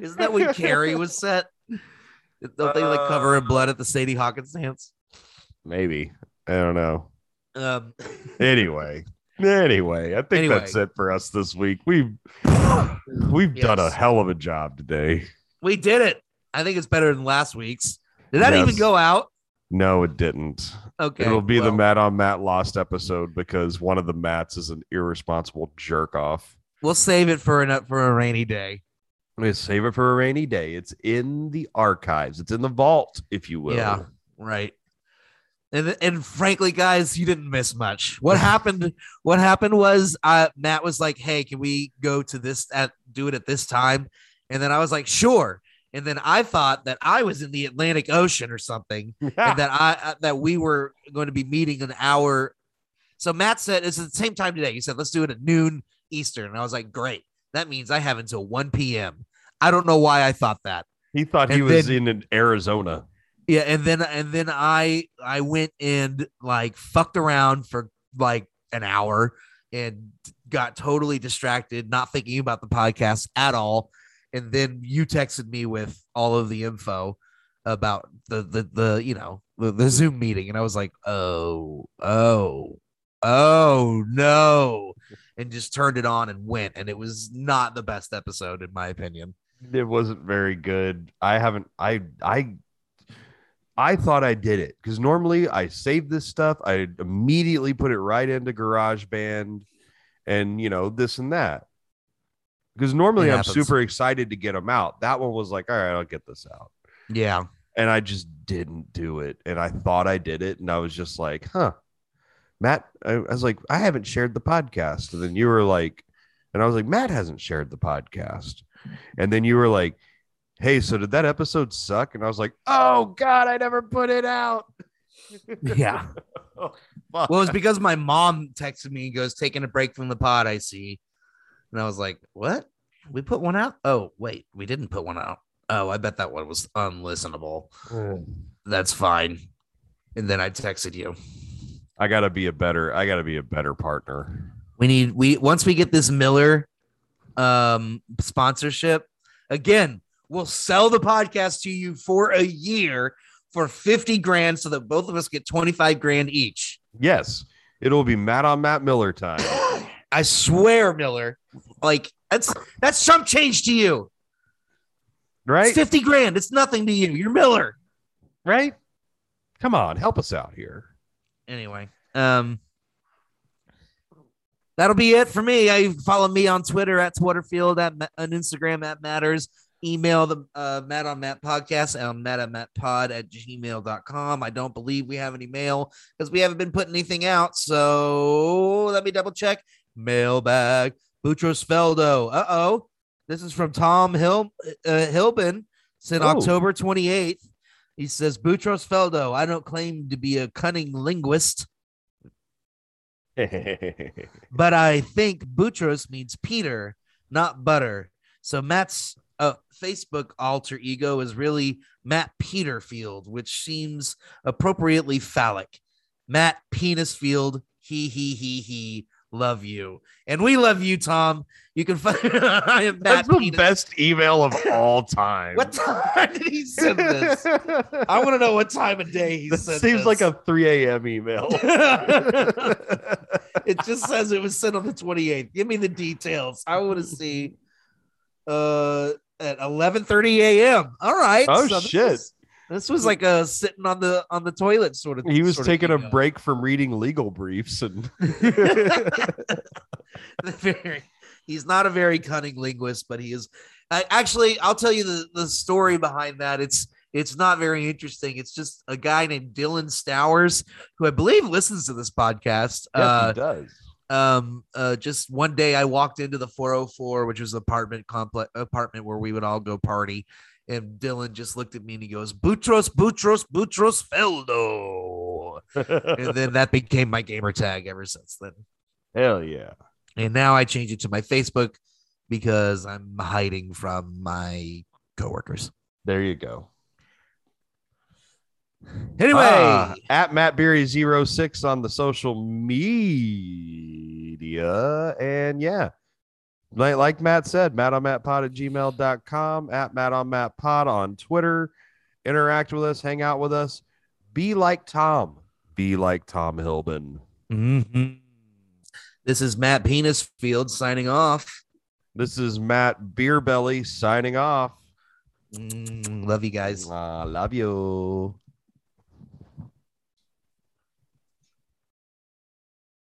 Speaker 1: Isn't that when Carrie was set? Don't they like cover in blood at the Sadie Hawkins dance?
Speaker 2: Maybe. I don't know.
Speaker 1: Um,
Speaker 2: Anyway. Anyway, I think
Speaker 1: Anyway.
Speaker 2: that's it for us this week. We've we've done a hell of a job today.
Speaker 1: we did it. I think it's better than last week's. Did that
Speaker 2: Yes.
Speaker 1: even go out?
Speaker 2: No, it didn't.
Speaker 1: Okay.
Speaker 2: It'll be the Matt on Matt lost episode because one of the Matts is an irresponsible jerk off.
Speaker 1: We'll save it for an for a rainy day.
Speaker 2: We save it for a rainy day. It's in the archives. It's in the vault, if you will.
Speaker 1: Yeah. Right. And and frankly, guys, you didn't miss much. What happened? What happened was uh, Matt was like, "Hey, can we go to this at do it at this time?" And then I was like, "Sure." And then I thought that I was in the Atlantic Ocean or something, and that I uh, that we were going to be meeting an hour. So Matt said it's at the same time today. He said, "Let's do it at noon Eastern." And I was like, "Great." That means I have until 1 p.m. I don't know why I thought that.
Speaker 2: he thought he was
Speaker 1: then-
Speaker 2: in Arizona.
Speaker 1: Yeah, and then and then I I went and like fucked around for like an hour and got totally distracted, not thinking about the podcast at all. And then you texted me with all of the info about the the the you know the, the Zoom meeting, and I was like, oh oh oh no, and just turned it on and went, and it was not the best episode in my opinion.
Speaker 2: It wasn't very good. I haven't I I I thought I did it because normally I save this stuff, I immediately put it right into GarageBand and you know, this and that. Because normally I'm super excited to get them out. That one was like, all right, I'll get this out.
Speaker 1: Yeah,
Speaker 2: And I just didn't do it. And I thought I did it. And I was just like, huh. Matt, I, I was like, I haven't shared the podcast. And then you were like, and I was like, Matt hasn't shared the podcast. And then you were like, hey, so did that episode suck? And I was like, oh God, I never put it out.
Speaker 1: yeah.
Speaker 2: Oh, fuck.
Speaker 1: Well, it's because my mom texted me and goes, taking a break from the pod, I see. And I was like, what? We put one out? Oh, wait, we didn't put one out. Oh, I bet that one was unlistenable. That's fine. And then I texted you.
Speaker 2: I gotta be a better, I gotta be a better partner.
Speaker 1: We need we once we get this Miller um sponsorship, again, we'll sell the podcast to you for a year for 50 grand so that both of us get 25 grand each.
Speaker 2: Yes, it'll be Matt on Matt Miller time.
Speaker 1: I swear, Miller. Like that's that's some change to you.
Speaker 2: Right?
Speaker 1: It's 50 grand. It's nothing to you. You're Miller.
Speaker 2: right? Come on, help us out here.
Speaker 1: Anyway, um that'll be it for me. I follow me on Twitter at Twitterfield at on Instagram at Matters. Email the uh, Matt on Matt podcast on Matt on Matt pod at gmail.com. I don't believe we have any mail because we haven't been putting anything out. So let me double check. Mailbag. Boutros Feldo. Uh oh. This is from Tom Hill uh, Hilbin. Sent
Speaker 2: Oh.
Speaker 1: October 28th. He says, Boutros Feldo, I don't claim to be a cunning linguist, but I think Boutros means Peter, not butter. So Matt's uh, Facebook alter ego is really Matt Peterfield, which seems appropriately phallic. Matt Penisfield, he, he, he, he, love you. And we love you, Tom. You can find I am Matt
Speaker 2: That's the
Speaker 1: Penis.
Speaker 2: best email of all time.
Speaker 1: What time did he send this? I want to know what time of day he
Speaker 2: That
Speaker 1: sent
Speaker 2: seems
Speaker 1: this.
Speaker 2: like a 3 a.m. email.
Speaker 1: it just says it was sent on the 28th. Give me the details. I want to see uh at 11:30 a.m. All right.
Speaker 2: Oh,
Speaker 1: this
Speaker 2: shit.
Speaker 1: This was like a sitting on the on the toilet sort of.
Speaker 2: he was taking a break from reading legal briefs and
Speaker 1: Very- he's not a very cunning linguist, but he is. I, actually, I'll tell you the, the story behind that. It's it's not very interesting. It's just a guy named Dylan Stowers, who I believe listens to this podcast.
Speaker 2: yes,
Speaker 1: uh,
Speaker 2: he does.
Speaker 1: um uh just one day i walked into the 404 which was an apartment complex apartment where we would all go party and dylan just looked at me and he goes boutros boutros boutros feldo and then that became my gamer tag ever since then
Speaker 2: Hell yeah.
Speaker 1: and now i change it to my facebook because i'm hiding from my coworkers
Speaker 2: There you go.
Speaker 1: anyway
Speaker 2: Ah, at Matt Berry 06 on the social media. And yeah, like, like Matt said, Matt on Matt pod at gmail.com, at Matt on Matt pod on Twitter. Interact with us, hang out with us. Be like Tom. Be like Tom Hilbin.
Speaker 1: Mhm. this is matt penisfield signing off
Speaker 2: This is Matt Beerbelly signing off.
Speaker 1: Mm, love you guys
Speaker 2: Ah, love you.